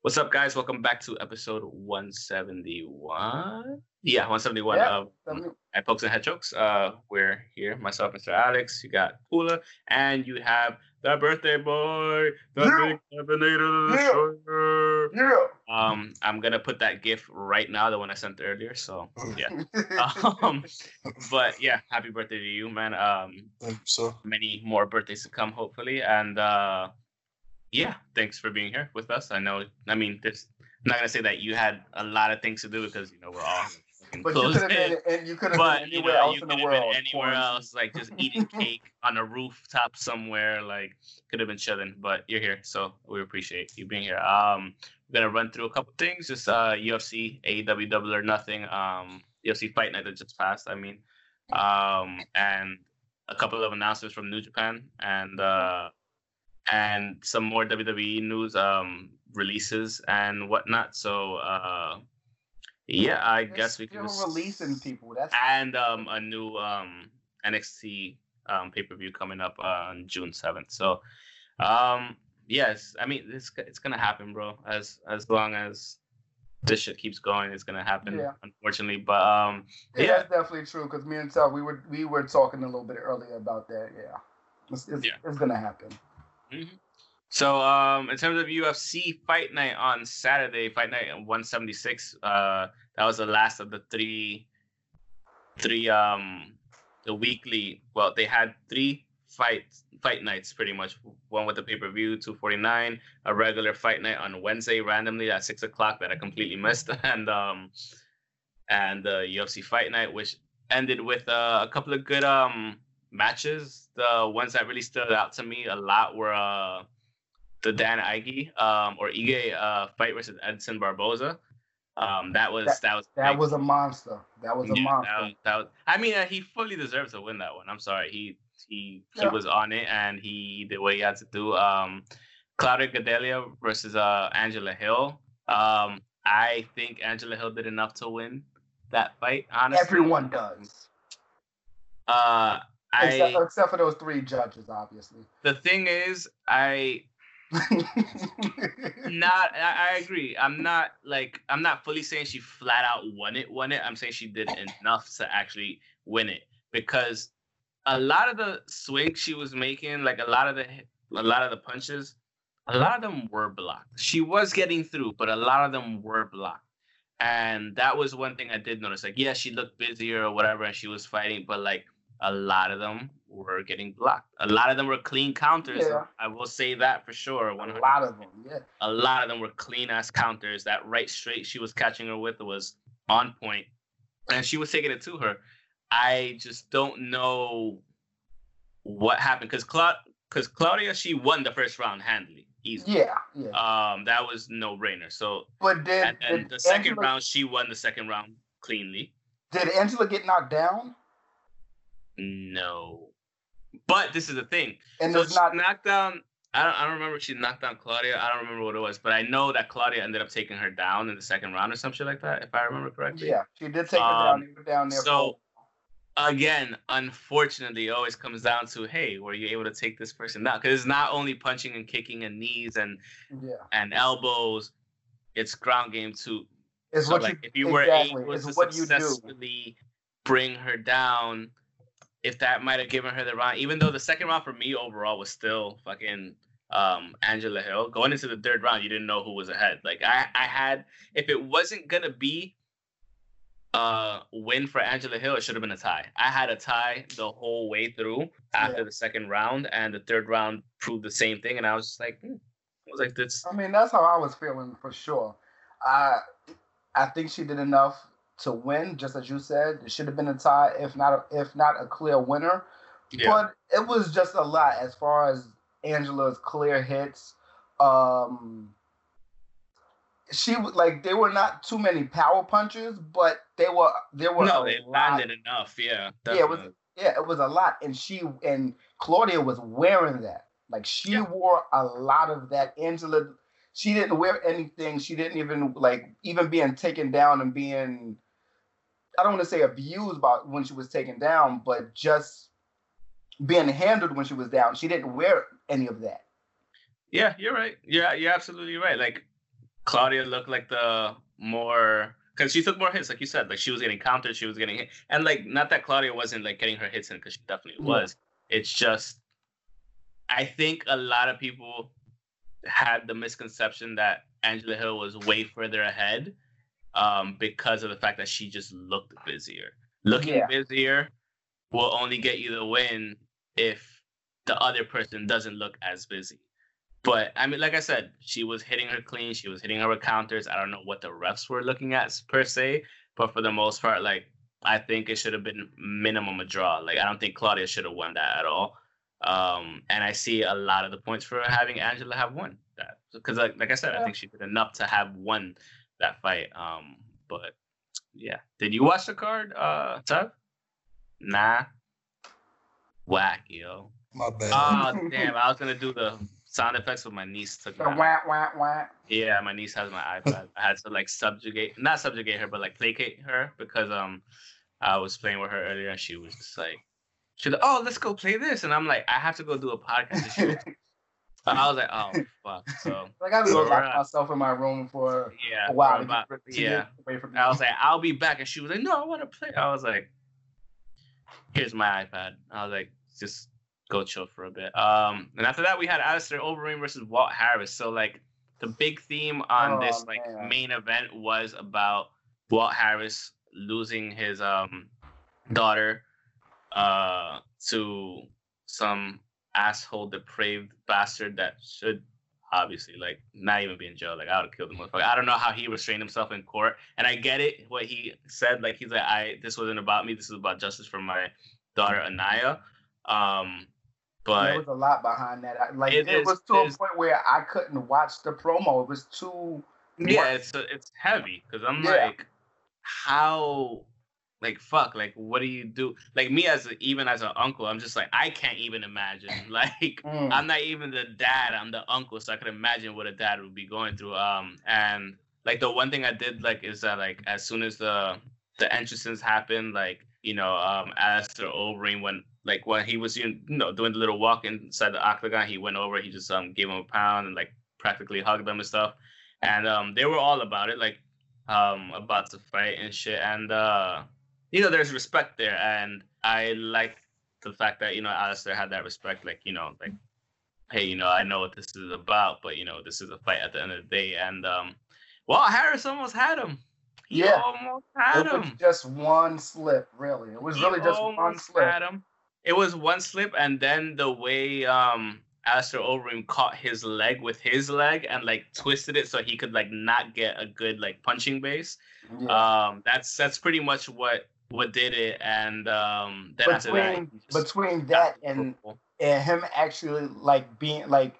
What's up, guys? Welcome back to episode 171. Yeah, 171 yeah, of I Pokes and Head Jokes. Uh, we're here, myself, Mr. Alex. You got Pula, and you have the birthday boy, the yeah. big Cabinator yeah. yeah. Um, I'm gonna put that GIF right now, the one I sent earlier. So yeah. um, but yeah, happy birthday to you, man. Um, so many more birthdays to come, hopefully, and uh yeah, thanks for being here with us. I know, I mean, this, I'm not gonna say that you had a lot of things to do because you know we're all. But you could have been, and you could have been anywhere you know, else in the world. anywhere else, like just eating cake on a rooftop somewhere, like could have been chilling. But you're here, so we appreciate you being here. Um, we're gonna run through a couple things, just uh, UFC, AEW, Double or Nothing, um, UFC Fight Night that just passed. I mean, um, and a couple of announcements from New Japan, and uh, and some more WWE news um, releases and whatnot. So uh, yeah, I They're guess we can just... releasing people. That's and um, a new um, NXT um, pay per view coming up uh, on June seventh. So um, yes, I mean it's it's gonna happen, bro. As as long as this shit keeps going, it's gonna happen. Yeah. Unfortunately, but um, yeah, yeah. that's definitely true. Because me and Sal, we were we were talking a little bit earlier about that. Yeah, it's, it's, yeah. it's gonna happen. Mm-hmm. So, um, in terms of UFC Fight Night on Saturday, Fight Night 176, uh, that was the last of the three, three, um, the weekly. Well, they had three fight fight nights pretty much. One with the pay per view, 249, a regular fight night on Wednesday randomly at six o'clock that I completely missed, and um, and the UFC Fight Night, which ended with uh, a couple of good um matches. The ones that really stood out to me a lot were uh, the Dan Ige um, or Ige uh, fight versus Edson Barboza. Um, that was that, that was that was a monster. That was a yeah, monster. That was, that was, I mean, uh, he fully deserves to win that one. I'm sorry, he he yeah. he was on it and he did what he had to do. Um, Claudia Gadelha versus uh, Angela Hill. Um, I think Angela Hill did enough to win that fight. Honestly, everyone does. Uh, Except, I, except for those three judges, obviously. The thing is, I not I, I, agree. I'm not like I'm not fully saying she flat out won it, won it. I'm saying she did enough to actually win it because a lot of the swings she was making, like a lot of the a lot of the punches, a lot of them were blocked. She was getting through, but a lot of them were blocked. And that was one thing I did notice. Like, yeah, she looked busier or whatever, and she was fighting, but like a lot of them were getting blocked. A lot of them were clean counters. Yeah. I will say that for sure. 100%. A lot of them, yeah. A lot of them were clean ass counters. That right straight she was catching her with was on point, and she was taking it to her. I just don't know what happened because Cla- cause Claudia she won the first round handily. Easily. Yeah, yeah. Um, that was no brainer. So, but did, and, and did the second Angela, round she won the second round cleanly. Did Angela get knocked down? No. But this is the thing. And so there's not knocked down. I don't, I don't remember she knocked down Claudia. I don't remember what it was, but I know that Claudia ended up taking her down in the second round or some shit like that, if I remember correctly. Yeah, she did take her um, down. down there. So, again, unfortunately, it always comes down to, hey, were you able to take this person down? Because it's not only punching and kicking and knees and yeah. and elbows, it's ground game too. It's so, like, you, if you exactly. were able it's to successfully bring her down if that might have given her the round, even though the second round for me overall was still fucking um, Angela Hill. Going into the third round, you didn't know who was ahead. Like I, I had, if it wasn't gonna be a win for Angela Hill, it should have been a tie. I had a tie the whole way through after yeah. the second round, and the third round proved the same thing. And I was just like, hmm. I was like, this. I mean, that's how I was feeling for sure. I, I think she did enough to win, just as you said. It should have been a tie, if not a, if not a clear winner. Yeah. But it was just a lot as far as Angela's clear hits. Um, she like they were not too many power punches, but they were they were no, they landed enough. Yeah, definitely. yeah. It was Yeah, it was a lot, and she and Claudia was wearing that. Like she yeah. wore a lot of that. Angela, she didn't wear anything. She didn't even like even being taken down and being. I don't want to say abused by when she was taken down, but just being handled when she was down. She didn't wear any of that. Yeah, you're right. Yeah, you're absolutely right. Like Claudia looked like the more because she took more hits, like you said. Like she was getting countered, she was getting hit, and like not that Claudia wasn't like getting her hits in because she definitely was. It's just I think a lot of people had the misconception that Angela Hill was way further ahead um, because of the fact that she just looked busier. Looking yeah. busier will only get you the win if the other person doesn't look as busy. But I mean, like I said, she was hitting her clean. She was hitting her counters. I don't know what the refs were looking at per se, but for the most part, like I think it should have been minimum a draw. Like I don't think Claudia should have won that at all. Um, and I see a lot of the points for having Angela have won that because, like, like I said, I think she did enough to have won that fight. Um, but yeah, did you watch the card, uh, Tug? Nah, whack, yo. My bad. Oh damn! I was gonna do the sound effects with my niece took the wah, wah, wah. Yeah, my niece has my iPad. I had to like subjugate, not subjugate her, but like placate her because um I was playing with her earlier and she was just like, she's like, oh, let's go play this, and I'm like, I have to go do a podcast. I was like, oh fuck. So like I go lock myself in my room for yeah, a while. About, yeah. I was like, I'll be back, and she was like, no, I want to play. I was like, here's my iPad. I was like, just go chill for a bit. Um, and after that, we had Alistair Overeem versus Walt Harris. So like the big theme on oh, this like man. main event was about Walt Harris losing his um daughter uh to some asshole depraved bastard that should obviously like not even be in jail. Like I would kill the motherfucker. I don't know how he restrained himself in court. And I get it what he said. Like he's like, I this wasn't about me. This is about justice for my daughter Aniah. Um, but there was a lot behind that. Like it, it is, was to a point where I couldn't watch the promo. It was too. Yeah, it's it's heavy because I'm yeah. like, how, like fuck, like what do you do? Like me as a, even as an uncle, I'm just like I can't even imagine. Like mm. I'm not even the dad. I'm the uncle, so I can imagine what a dad would be going through. Um, and like the one thing I did like is that like as soon as the the entrances happened, like you know, um, Alistair Overeem went like when he was you know doing the little walk inside the octagon, he went over, he just um gave him a pound and like practically hugged them and stuff, and um they were all about it, like um about to fight and shit, and uh you know there's respect there, and I like the fact that you know Alistair had that respect, like you know like hey you know I know what this is about, but you know this is a fight at the end of the day, and um well Harris almost had him. He yeah, almost had it him. Was just one slip, really. It was he really just one slip. Had him it was one slip, and then the way um Alistair Overeem caught his leg with his leg and like twisted it so he could like not get a good like punching base. Yeah. Um, that's that's pretty much what what did it. And um, then between, after that, between that and and him actually like being like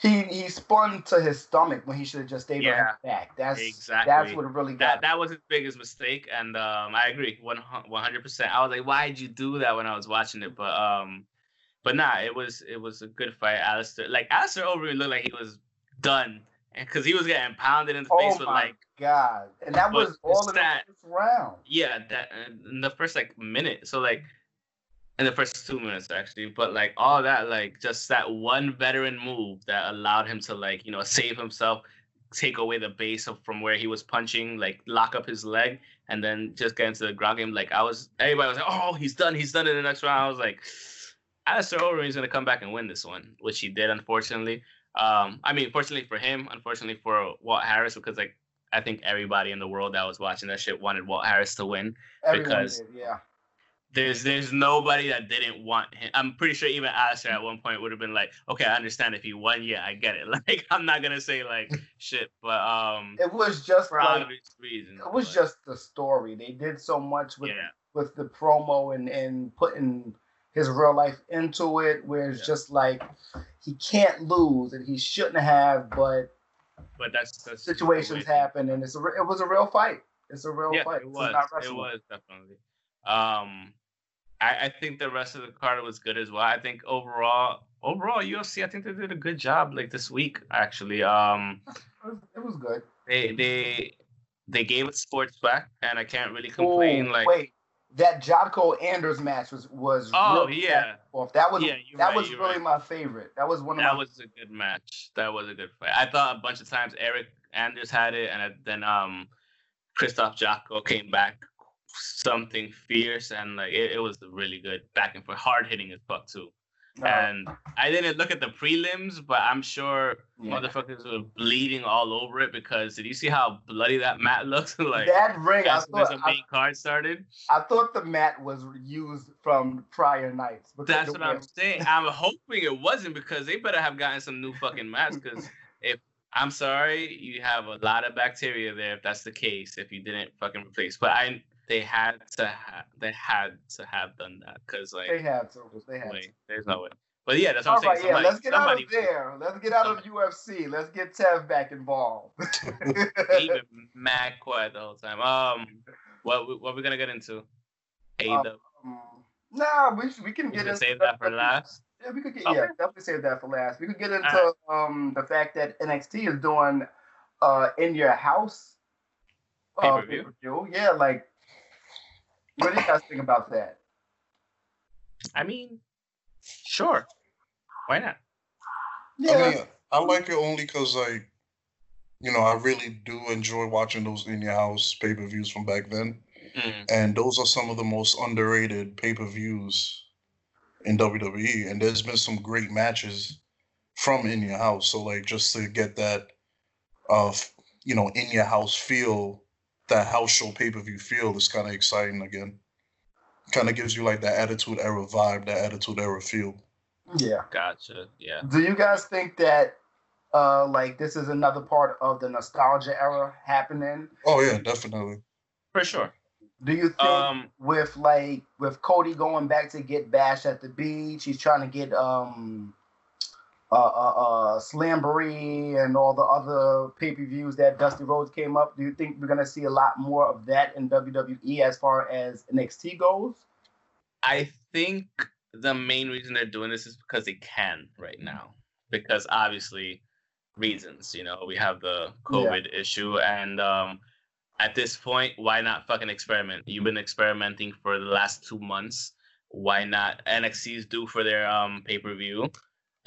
he he spun to his stomach when he should have just stayed yeah, on his back. That's exactly that's what really got. That, that was his biggest mistake, and um, I agree one hundred percent. I was like, why did you do that when I was watching it? But um, but nah, it was it was a good fight. Alistair like Alistair Overeem looked like he was done, because he was getting pounded in the oh face oh with like God, and that was all in the first round. Yeah, that uh, in the first like minute. So like in the first two minutes actually. But like all that like just that one veteran move that allowed him to like you know save himself take away the base of from where he was punching like lock up his leg and then just get into the ground game. Like i was everybody was like oh he's done he's done in the next round. I was like Alistair Overeem is going to come back and win this one which he did unfortunately um i mean fortunately for him unfortunately for walt harris because like I think everybody in the world that was watching that shit wanted Walt Harris to win Everyone because did, yeah there's there's nobody that didn't want him. I'm pretty sure even Alistair at one point would have been like, okay, I understand if he won, yeah, I get it. Like I'm not gonna say like shit, but um, it was just for like, obvious reasons. It was but, just the story. They did so much with yeah. with the promo and and putting his real life into it, where it's yeah. just like he can't lose and he shouldn't have, but but that's, that's situations happen and it's a it was a real fight. It's a real yeah, fight. It was. It was definitely. Um, I, I think the rest of the card was good as well. I think overall, overall UFC, I think they did a good job like this week actually. Um, it was good. They they they gave us sports back, and I can't really complain. Ooh, like wait, that Jotko Anders match was was oh yeah, off. that was yeah, that right, was really right. my favorite. That was one of that my... was a good match. That was a good fight. I thought a bunch of times Eryk Anders had it, and then um Krzysztof Jotko came back something fierce, and like it, it was really good back and forth, hard hitting as fuck too. Uh-huh. And I didn't look at the prelims, but I'm sure yeah. motherfuckers were bleeding all over it because did you see how bloody that mat looks? like that ring, I thought, the main card started. I thought the mat was used from prior nights. That's what I'm saying. I'm hoping it wasn't because they better have gotten some new fucking mats. Because if I'm sorry, you have a lot of bacteria there. If that's the case, if you didn't fucking replace, but I they had to have they had to have done that because like they had to. They had way. to. There's no way. But yeah, that's what All I'm saying. Right, yeah, let's get out of there. Let's get out of UFC. Let's get Tev back involved. Even mad quiet the whole time. Um, what what we gonna get into? Hey, um, nah, we we can get into save that for last. Yeah, we could get okay. yeah, definitely save that for last. We could get into right. um the fact that NXT is doing uh in your house uh, pay-per-view. Yeah, like what do you guys think about that? I mean, sure. Why not? Yeah. I mean, I like it only because, like, you know, I really do enjoy watching those in your house pay per views from back then. Mm. And those are some of the most underrated pay per views in WWE. And there's been some great matches from in your house. So, like, just to get that, uh, you know, in your house feel that house show pay per view feel is kind of exciting again. Kind of gives you like that Attitude Era vibe, that Attitude Era feel. Yeah. Gotcha. Yeah. Do you guys think that uh like this is another part of the nostalgia era happening? Oh yeah, definitely. For sure. Do you think um, with like with Cody going back to get bashed at the beach, he's trying to get um uh, uh, uh, Slamboree and all the other pay per views that Dusty Rhodes came up. Do you think we're gonna see a lot more of that in WWE as far as NXT goes? I think the main reason they're doing this is because they can right now. Because obviously, reasons. You know, we have the COVID yeah. issue, and um, at this point, why not fucking experiment? You've been experimenting for the last two months. Why not? NXT's due for their um pay per view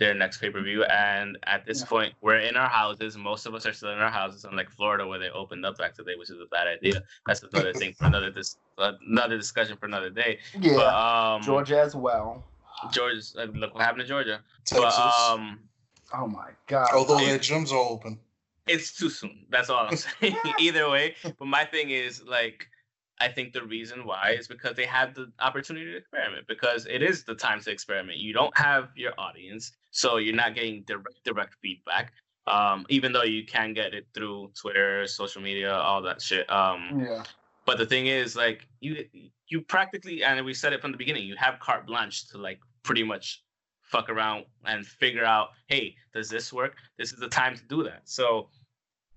their next pay per view. And at this yeah. point, we're in our houses. Most of us are still in our houses, unlike Florida, where they opened up back today, which is a bad idea. That's another thing for another dis- another discussion for another day. Yeah, but, um, Georgia as well. Georgia, uh, look what happened to Georgia. Texas. But, um, oh my God! Although their gyms are open. It's too soon. That's all I'm saying. Either way, but my thing is like I think the reason why is because they have the opportunity to experiment because it is the time to experiment. You don't have your audience, so you're not getting direct direct feedback. Um, even though you can get it through Twitter, social media, all that shit. Um, yeah. But the thing is, like you, you practically, and we said it from the beginning, you have carte blanche to like pretty much fuck around and figure out, hey, does this work? This is the time to do that. So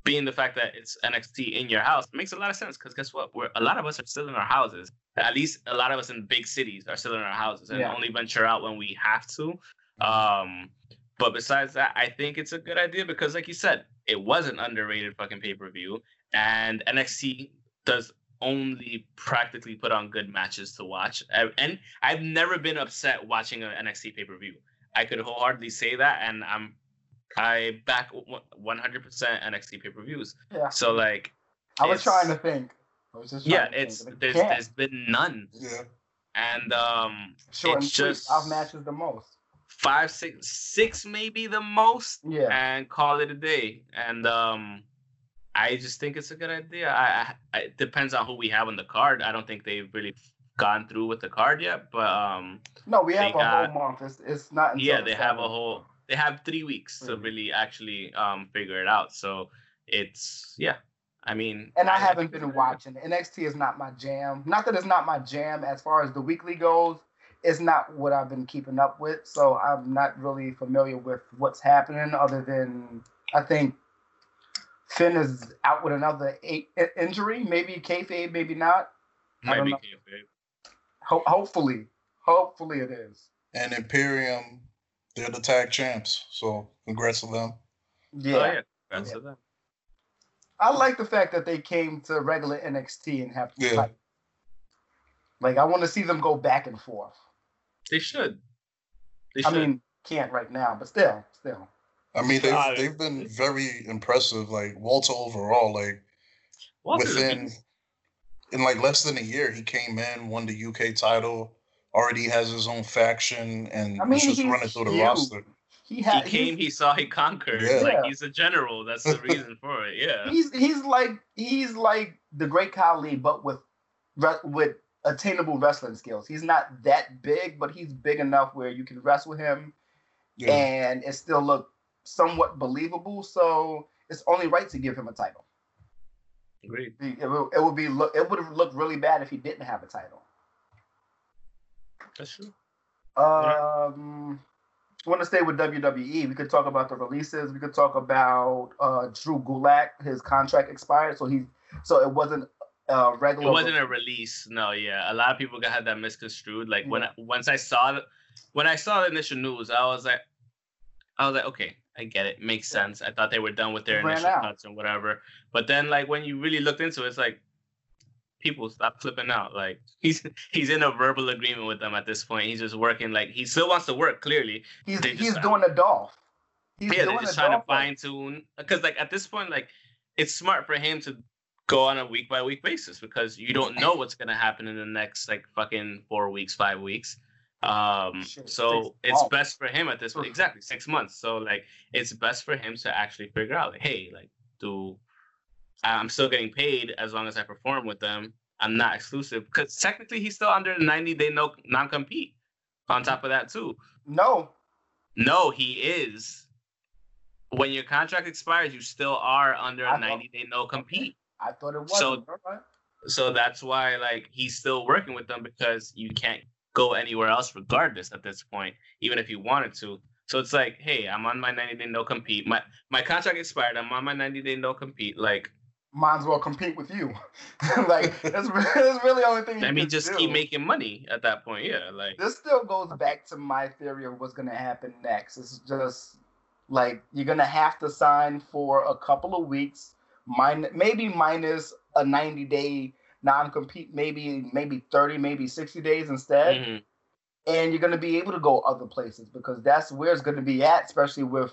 being the fact that it's NXT in your house makes a lot of sense because guess what? We're a lot of us are still in our houses. At least a lot of us in big cities are still in our houses and yeah. only venture out when we have to. Um, but besides that, I think it's a good idea because, like you said, it was an underrated fucking pay per view, and NXT does only practically put on good matches to watch. And I've never been upset watching an NXT pay per view. I could wholeheartedly say that, and I'm I back 100% NXT pay per views. Yeah. So like, I was trying to think. yeah, it's there's there's been none. Yeah. And um, Short it's just off matches the most. Five, six, six maybe the most. Yeah. And call it a day. And um, I just think it's a good idea. I, I it depends on who we have on the card. I don't think they've really gone through with the card yet, but um. No, we have a got, whole month. It's it's not. yeah, they have a whole they have three weeks to mm-hmm. really actually um, figure it out. So it's yeah. I mean, and I, I haven't been watching. NXT is not my jam. Not that it's not my jam as far as the weekly goes. It's not what I've been keeping up with, so I'm not really familiar with what's happening. Other than I think Finn is out with another eight injury, maybe kayfabe, maybe not. Maybe kayfabe. Ho- hopefully, Hopefully it is. And Imperium, they're the tag champs. So congrats to them. Yeah. Oh, yeah. Congrats yeah. to them. I like the fact that they came to regular NXT and have to yeah. fight. Like I want to see them go back and forth. They should. They should. I mean, can't right now, but still, still. I mean, they've uh, they've been very impressive. Like Walter overall, like Walter's within in like less than a year, he came in, won the UK title, already has his own faction, and I mean, he's just running through the roster. He, had, he came, he saw, he conquered. Yeah. Like he's a general. That's the reason for it. Yeah. He's he's like he's like the great Khali, but with with attainable wrestling skills. He's not that big, but he's big enough where you can wrestle him, yeah. and it still look somewhat believable. So it's only right to give him a title. Agreed. It, would, it would be look. It would have looked really bad if he didn't have a title. That's true. Um, I want to stay with WWE. We could talk about the releases. We could talk about uh, Drew Gulak. His contract expired, so he so it wasn't uh, regular. It wasn't a release. No, yeah. A lot of people got had that misconstrued. Like yeah. when I, once I saw the, when I saw the initial news, I was like, I was like, okay, I get it. Makes sense. I thought they were done with their initial cuts and whatever. But then like when you really looked into it, it's like people stop flipping out. Like he's he's in a verbal agreement with them at this point. He's just working like he still wants to work. Clearly, he's he's doing a Dolph. He's yeah, they're just trying to fine tune because like at this point, like it's smart for him to go on a week by week basis because you don't know what's gonna happen in the next like fucking four weeks, five weeks. Um, so it's best for him at this point. Exactly six months. So like it's best for him to actually figure out like, hey, like do I'm still getting paid as long as I perform with them. I'm not exclusive because technically he's still under the 90 day no non compete. On top of that too. No. No, he is. When your contract expires, you still are under a 90 day no compete. I thought it was. So, so that's why like he's still working with them because you can't go anywhere else regardless at this point, even if you wanted to. So it's like, hey, I'm on my 90 day no compete. My my contract expired. I'm on my 90 day no compete. Like, might as well compete with you. like that's, that's really the only thing. I mean, just do. keep making money at that point. Yeah, like this still goes back to my theory of what's gonna happen next. It's just like you're gonna have to sign for a couple of weeks, maybe minus a 90 day non-compete maybe maybe 30 maybe 60 days instead. Mm-hmm. and you're going to be able to go other places because that's where it's going to be at especially with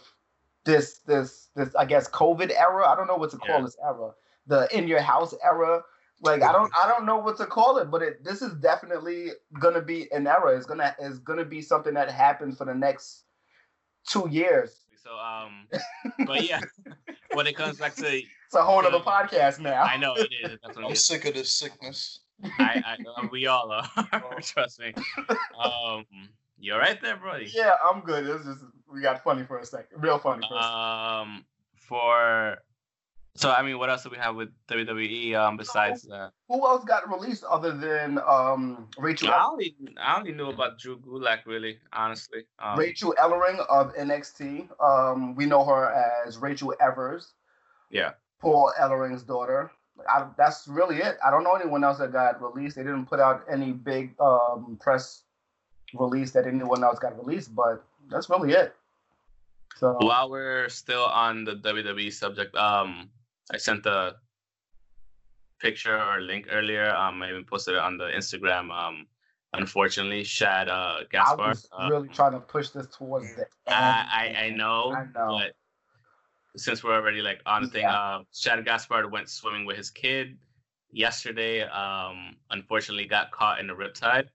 this this this i guess covid era. I don't know what to call yeah. this era. The in your house era. Like i don't i don't know what to call it but it this is definitely going to be an era. It's going to is going to be something that happens for the next two years. So um but yeah when it comes back to it's a whole other podcast now. I know it is. I'm sick of this sickness. I, I uh, we all are. Trust me. Um, you're right there, buddy. Yeah, I'm good. It's just we got funny for a second, real funny. For um, for so I mean, what else do we have with WWE um besides that? Who else got released other than um Rachel? I only I only knew about Drew Gulak really, honestly. Um, Rachel Ellering of NXT. Um, we know her as Rachel Evers. Yeah. Paul Ellering's daughter. I, that's really it. I don't know anyone else that got released. They didn't put out any big um, press release that anyone else got released, but that's really it. So while we're still on the WWE subject, um, I sent the picture or link earlier. Um, I even posted it on the Instagram. Um, unfortunately, Shad uh, Gaspard. I was really uh, trying to push this towards the. I, I I know, I know, but since we're already like on the thing, yeah. uh, Shad Gaspard went swimming with his kid yesterday. Um, unfortunately, got caught in the riptide,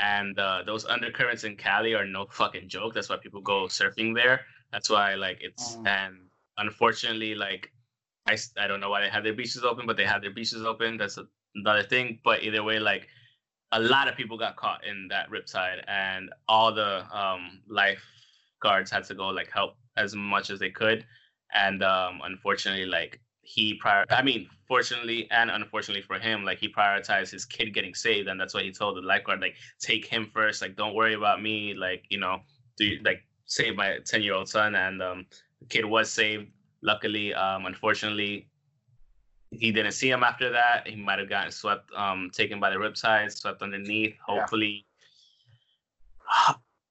and uh, those undercurrents in Cali are no fucking joke. That's why people go surfing there. That's why like it's mm. and unfortunately like I I don't know why they have their beaches open, but they have their beaches open. That's a, another thing. But either way, like a lot of people got caught in that riptide, and all the um, lifeguards had to go like help as much as they could and um, unfortunately, like he prior, I mean, fortunately and unfortunately for him, like he prioritized his kid getting saved, and that's why he told the lifeguard, like, take him first, like, don't worry about me, like, you know, do like save my ten year old son, and um, the kid was saved. Luckily, um, unfortunately, he didn't see him after that. He might have gotten swept, um, taken by the riptide, swept underneath. Hopefully,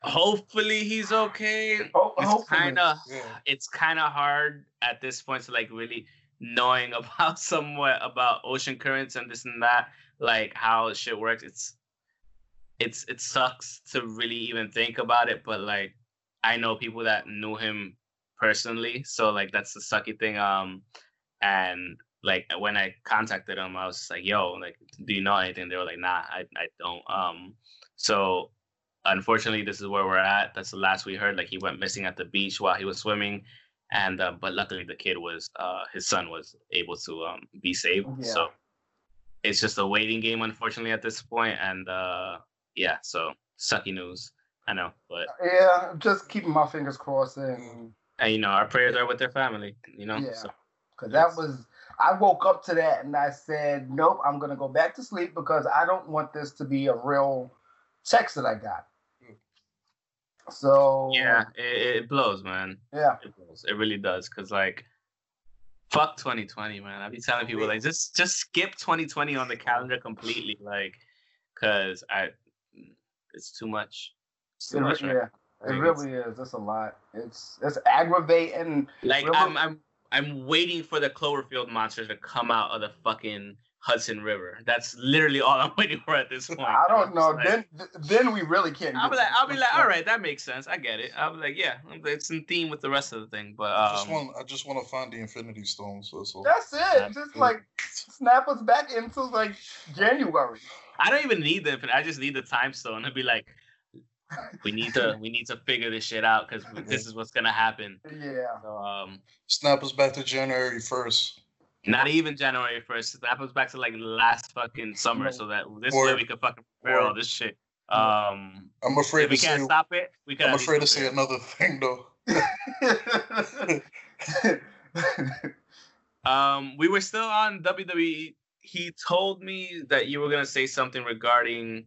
hopefully he's okay. Oh, it's kind of yeah. it's kind of hard at this point to like really knowing about somewhat about ocean currents and this and that, like how shit works. It's it's it sucks to really even think about it, but like I know people that knew him personally, so like that's the sucky thing. Um, and like when I contacted him, I was like, "Yo, like, do you know anything?" They were like, "Nah, I I don't." Um, so unfortunately, this is where we're at. That's the last we heard. Like he went missing at the beach while he was swimming, and uh, but luckily the kid was uh his son was able to um be saved. Yeah. So it's just a waiting game, unfortunately, at this point. and uh yeah, so sucky news. I know, but yeah, just keeping my fingers crossed and and you know our prayers are with their family. You know, yeah, because so, that was I woke up to that and I said, nope, I'm gonna go back to sleep because I don't want this to be a real text that I got. So yeah, it, it blows, man. Yeah, it blows. It really does, cause like, fuck 2020, man. I be telling people like, just just skip 2020 on the calendar completely, like, cause I, it's too much. It's too it, much. Yeah, it really is. It's a lot. It's it's aggravating. Like really... I'm I'm I'm waiting for the Cloverfield monsters to come out of the fucking Hudson River. That's literally all I'm waiting for at this point. I don't know. Like, then then we really can't. I'll be like, I'll be like, all right, that makes sense. I get it. I'll be like, yeah, it's in theme with the rest of the thing. But um, I just um, want, I just want to find the Infinity Stones. So that's, that's it. That's just it. like snap us back into like January. I don't even need the. I just need the time stone to be like, we need to we need to figure this shit out because this is what's gonna happen. Yeah. So, um, snap us back to January first. Not even January first. That was back to like last fucking summer, so that this or, way we could fucking prepare all this shit. Um, I'm afraid we can't stop it. We can. I'm afraid to say it. another thing though. um, we were still on WWE. He told me that you were gonna say something regarding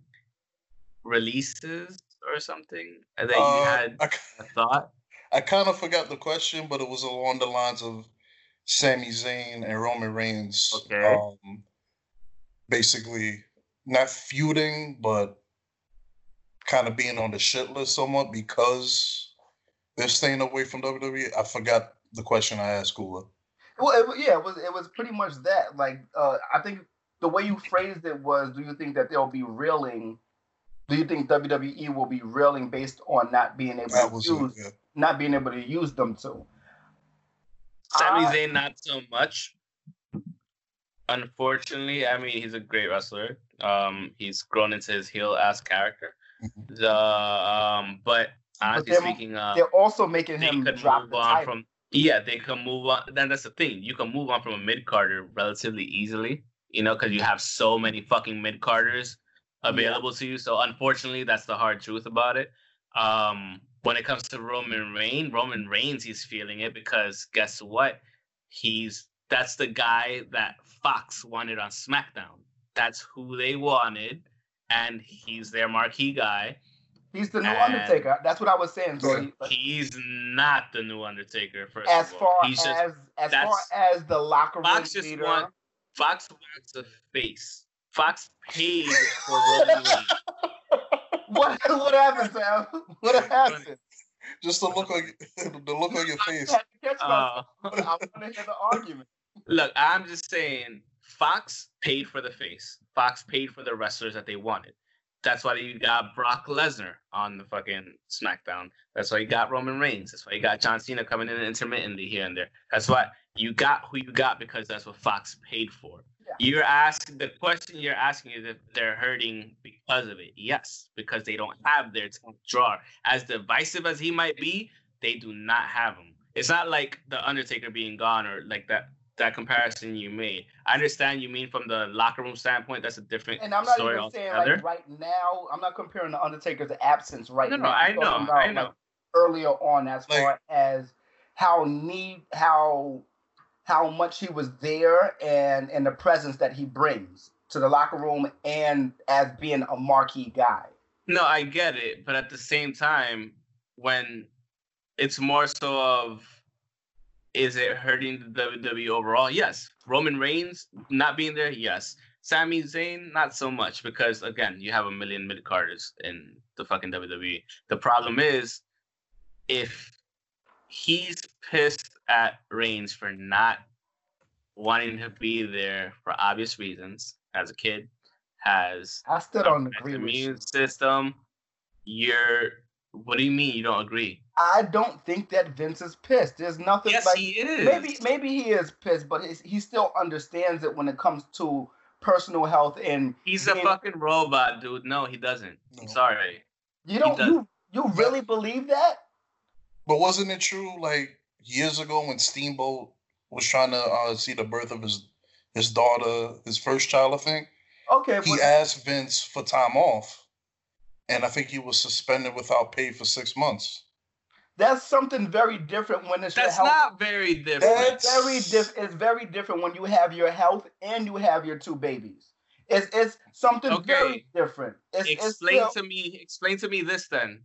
releases or something, that uh, you had I, a thought. I kind of forgot the question, but it was along the lines of Sami Zayn and Roman Reigns. Okay. Um, basically, not feuding, but kind of being on the shit list somewhat because they're staying away from WWE. I forgot the question I asked Kula. Well, it, yeah, it was it was pretty much that. Like, uh, I think the way you phrased it was, do you think that they'll be reeling? Do you think WWE will be reeling based on not being able that to use, it, yeah. not being able to use them too? Sami uh, Zayn, not so much. Unfortunately, I mean, he's a great wrestler. Um, he's grown into his heel ass character. Mm-hmm. The um, but honestly but speaking, uh, they're also making him drop the title. from. Yeah, they can move on. Then that's the thing. You can move on from a mid carder relatively easily. You know, because you have so many fucking mid carders available yeah. to you. So unfortunately, that's the hard truth about it. Um, when it comes to Roman Reigns, Roman Reigns, he's feeling it because guess what? He's that's the guy that Fox wanted on SmackDown. That's who they wanted, and he's their marquee guy. He's the new and Undertaker. That's what I was saying. So he, he's not the new Undertaker. First as of far. He's as just, as far as the locker room Fox just leader. Want, Fox wants a face. Fox paid for Roman Reigns. what what happened, Sam? What happened? Just the look on the look on your face. Uh, I want to hear the argument. Look, I'm just saying, Fox paid for the face. Fox paid for the wrestlers that they wanted. That's why you got Brock Lesnar on the fucking SmackDown. That's why you got Roman Reigns. That's why you got John Cena coming in intermittently here and there. That's why you got who you got because that's what Fox paid for. You're asking the question you're asking is if they're hurting because of it. Yes, because they don't have their top drawer. As divisive as he might be, they do not have him. It's not like the Undertaker being gone or like that that comparison you made. I understand you mean from the locker room standpoint. That's a different and I'm not story even saying like right now. I'm not comparing the Undertaker's absence right no, now. No, I know, about, I know. Like, earlier on, as like, far as how need how how much he was there and and the presence that he brings to the locker room and as being a marquee guy. No, I get it, but at the same time, when it's more so of is it hurting the WWE overall? Yes. Roman Reigns not being there, yes. Sami Zayn, not so much because again, you have a million mid carders in the fucking WWE. The problem is if he's pissed at Reigns for not wanting to be there for obvious reasons as a kid, has I still don't agree immune system. You're what do you mean you don't agree? I don't think that Vince is pissed. There's nothing. Yes, like, he is. Maybe maybe he is pissed, but he still understands it when it comes to personal health and. He's being, a fucking robot, dude. No, he doesn't. I'm sorry. You don't. You you really believe that? But wasn't it true like years ago when Steamboat was trying to uh, see the birth of his his daughter, his first child, I think. Okay. He but- asked Vince for time off, and I think he was suspended without pay for six months. That's something very different when it's That's not very different. It's very different. It's very different when you have your health and you have your two babies. It's it's something okay. very different. It's, explain it's still... to me. Explain to me this then.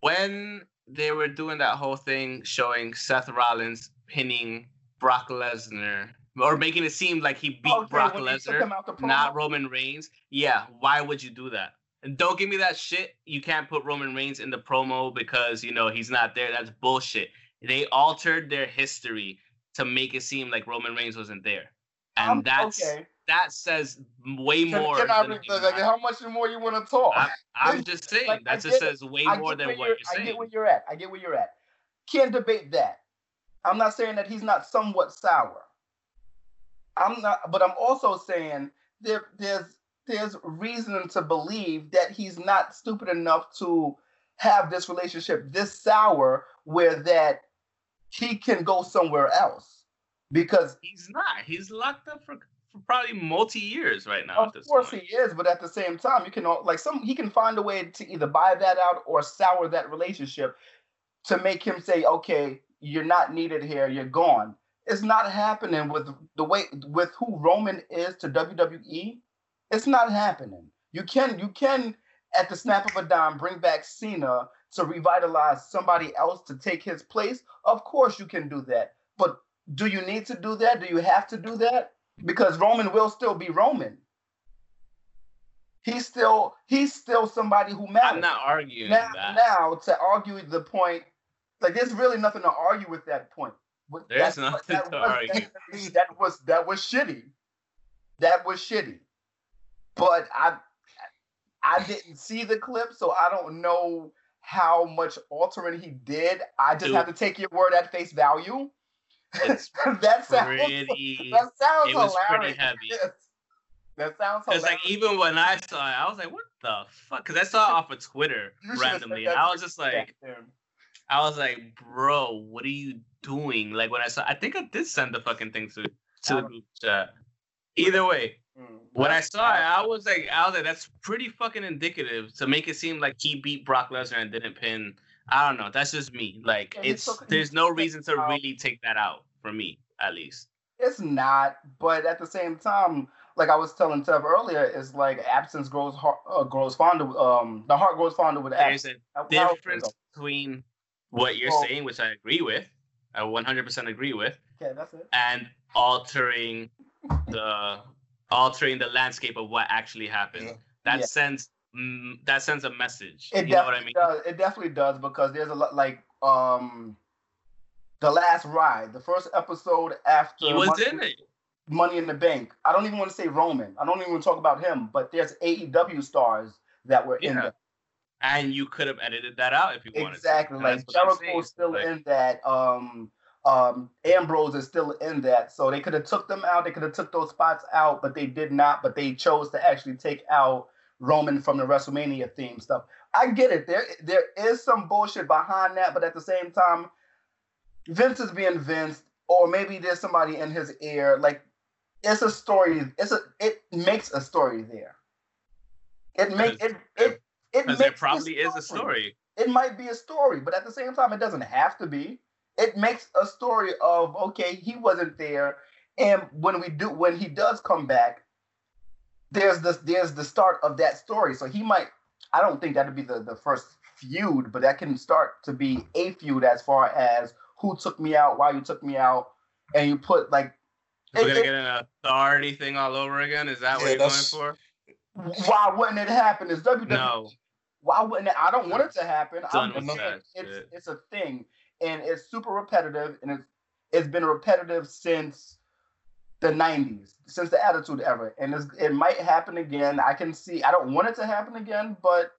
When they were doing that whole thing showing Seth Rollins pinning Brock Lesnar or making it seem like he beat okay, Brock Lesnar, not Roman Reigns. Yeah, why would you do that? And don't give me that shit. You can't put Roman Reigns in the promo because you know he's not there. That's bullshit. They altered their history to make it seem like Roman Reigns wasn't there, and um, that's okay. That says way more. Can I, like, how much more you want to talk? I, am just saying like, that just says way more than what you're, you're saying. I get where you're at. I get where you're at. Can't debate that. I'm not saying that he's not somewhat sour. I'm not, but I'm also saying there, there's there's reason to believe that he's not stupid enough to have this relationship this sour where that he can go somewhere else because he's not. He's locked up for, for probably multi years right now. Of course point. he is, but at the same time, you can like some he can find a way to either buy that out or sour that relationship to make him say, okay, you're not needed here, you're gone. It's not happening with the way with who Roman is to WWE. It's not happening. You can you can at the snap of a dime bring back Cena to revitalize somebody else to take his place. Of course you can do that. But do you need to do that? Do you have to do that? Because Roman will still be Roman. He's still he's still somebody who matters. I'm not arguing now, that. Now to argue the point, like there's really nothing to argue with that point. There's that, nothing that to was, argue. That was that was shitty. That was shitty. But I I didn't see the clip, so I don't know how much altering he did. I just Dude. have to take your word at face value. that sounds pretty, that sounds it was hilarious. pretty heavy. That sounds Because like even when I saw it, I was like, "What the fuck?" Because I saw it off of Twitter randomly, and I was just like, I was like, "Bro, what are you doing?" Like when I saw, I think I did send the fucking thing to to the group chat. Either way, Mm, when I saw it, I was like, I was like, that's pretty fucking indicative to make it seem like he beat Brock Lesnar and didn't pin. I don't know. That's just me. Like, yeah, it's there's no reason to really take that out for me, at least. It's not, but at the same time, like I was telling Tev earlier, is like absence grows heart, uh, grows fonder. Um, the heart grows fonder with absence. There's a difference between what you're saying, which I agree with, I 100% agree with. Okay, that's it. And altering the altering the landscape of what actually happened. Yeah. That yeah. sends mm, that sends a message. It you know what I mean? Does. It definitely does because there's a lot like um the last ride, the first episode after he was Money, in it. Money in the Bank. I don't even want to say Roman. I don't even want to talk about him, but there's AEW stars that were yeah. in there. And you could have edited that out if you wanted. Exactly. Like Jericho's still like, in that. Um um, Ambrose is still in that, so they could have took them out. They could have took those spots out, but they did not. But they chose to actually take out Roman from the WrestleMania theme stuff. I get it. There there is some bullshit behind that, but at the same time, Vince is being Vince, or maybe there's somebody in his ear. Like it's a story. It's a it makes a story there. It makes it it it makes probably is a story. It might be a story, but at the same time, it doesn't have to be it makes a story of okay, he wasn't there, and when we do when he does come back, there's the there's the start of that story. So he might. I don't think that'd be the the first feud, but that can start to be a feud as far as who took me out, why you took me out, and you put like We're gonna get an authority thing all over again. Is that yeah, what you're going for? Why wouldn't it happen? Is WWE? No. Why wouldn't it? I don't want it to happen. I'm just saying it's it's a thing, and it's super repetitive, and it's it's been repetitive since the 90s since the attitude era and it might happen again. I can see i don't want it to happen again but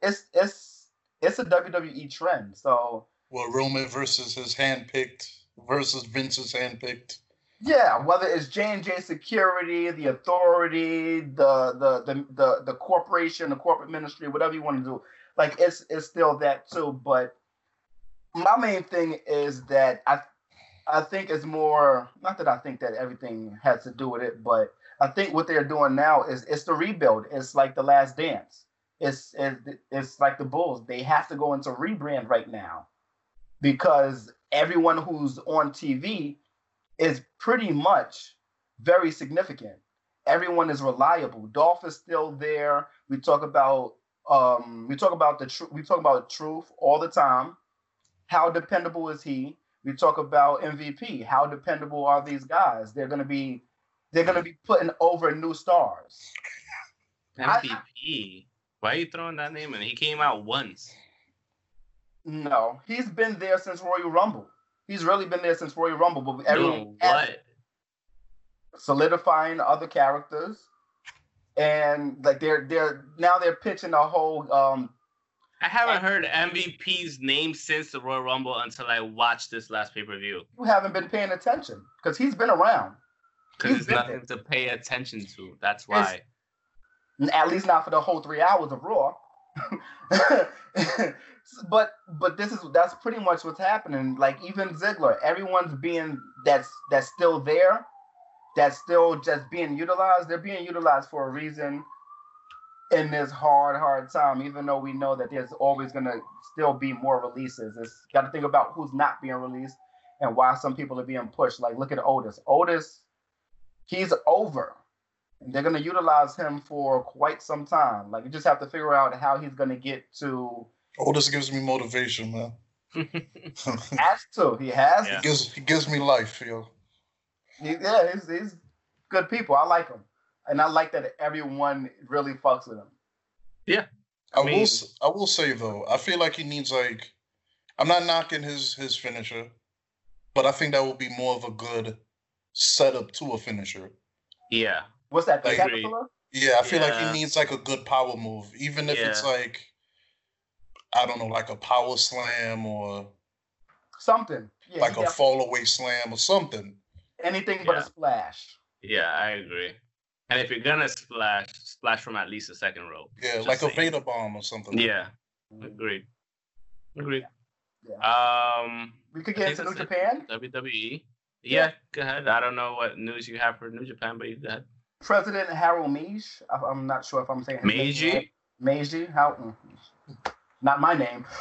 it's it's it's a wwe trend so. Well roman versus his handpicked versus vince's handpicked. Yeah whether it's j&j security the authority the the the the, the corporation the corporate ministry whatever you want to do like it's it's still that too but my main thing is that i I think it's more not that I think that everything has to do with it, but I think what they're doing now is it's the rebuild. It's like the last dance. It's it's, it's like the Bulls. They have to go into rebrand right now because everyone who's on TV is pretty much very significant. Everyone is reliable. Dolph is still there. We talk about um we talk about the truth. We talk about truth all the time. How dependable is he? We talk about MVP. How dependable are these guys? They're going to be they're going to be putting over new stars. MVP. I, Why are you throwing that name in? He came out once. No, he's been there since Royal Rumble. He's really been there since Royal Rumble. But everyone what? solidifying other characters, and like they're they're now they're pitching a whole um I haven't heard MVP's name since the Royal Rumble until I watched this last pay per view. You haven't been paying attention because he's been around. Because there's nothing there. to pay attention to. That's why. It's, at least not for the whole three hours of Raw. but but this is that's pretty much what's happening. Like even Ziggler, everyone's being that's that's still there, that's still just being utilized. They're being utilized for a reason in this hard, hard time, even though we know that there's always going to still be more releases. It's got to think about who's not being released and why some people are being pushed. Like, look at Otis. Otis, he's over. And they're going to utilize him for quite some time. Like, you just have to figure out how he's going to get to. Otis gives me motivation, man. has to. He has. Yeah. He gives he gives me life, yo. He, yeah, he's, he's good people. I like him and I like that everyone really fucks with him. Yeah, I, I mean, will. I will say though, I feel like he needs like. I'm not knocking his his finisher, but I think that would be more of a good setup to a finisher. Yeah. What's that? Like, yeah, I feel yeah. like he needs like a good power move, even if yeah. it's like, I don't know, like a power slam or something. Yeah, like a fall away slam or something. Anything but a splash. Yeah, I agree. And if you're gonna splash, splash from at least a second row. Yeah, like saying. a Vader bomb or something. Yeah, agreed. Agreed. Yeah. Um, we could get into New Japan. WWE. Yeah, yeah, go ahead. I don't know what news you have for New Japan, but you go ahead. President Harold Meij. I'm not sure if I'm saying Meiji. Meiji. How? Mm, not my name.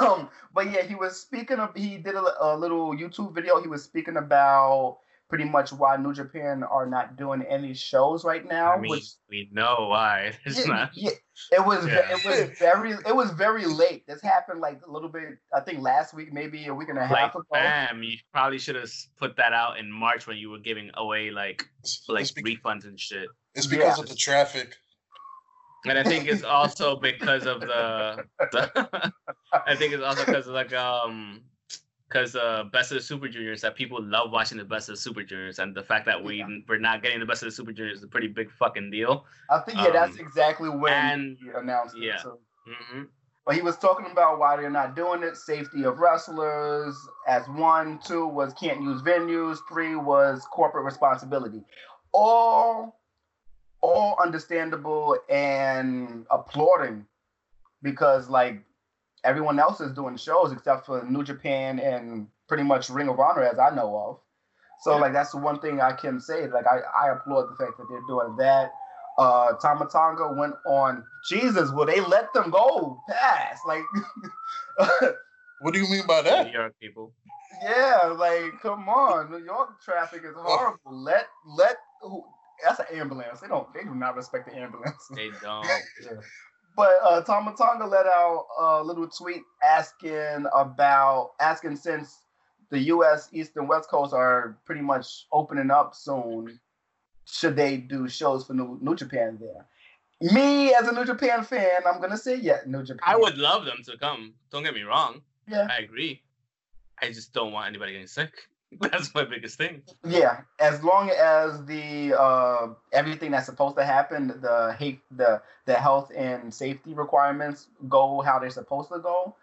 Um, but yeah, he was speaking of. He did a, a little YouTube video. He was speaking about pretty much why New Japan are not doing any shows right now. I mean, which, we know why. It's yeah, not. Yeah, it was yeah. it was very it was very late. This happened like a little bit. I think last week, maybe a week and a half like, ago. Bam, you probably should have put that out in March when you were giving away like like refunds and shit. It's because yeah. of the traffic. And I think it's also because of the, the I think it's also because of like um because uh, Best of the Super Juniors that people love watching the Best of the Super Juniors, and the fact that we yeah. we're not getting the Best of the Super Juniors is a pretty big fucking deal. I think yeah, um, that's exactly when and, he announced yeah. it. So. Mm-hmm. But he was talking about why they're not doing it, safety of wrestlers as one, two was can't use venues, three was corporate responsibility. All all understandable and applauding because like everyone else is doing shows except for New Japan and pretty much Ring of Honor, as I know of. So yeah. like that's the one thing I can say. Like I, I applaud the fact that they're doing that. Uh Tama Tonga went on Jesus, will they let them go past? Like What do you mean by that? New York people. Yeah, like come on. New York traffic is horrible. let let that's an ambulance. They don't they do not respect the ambulance. They don't. yeah. But uh, Tama Tonga let out a little tweet asking about asking since the U.S. East and West Coast are pretty much opening up soon. Should they do shows for New, New Japan there? Me as a New Japan fan, I'm gonna say yeah, New Japan. I would love them to come. Don't get me wrong. Yeah, I agree. I just don't want anybody getting sick. That's my biggest thing. Yeah, as long as the uh, everything that's supposed to happen, the hate, the the health and safety requirements go how they're supposed to go.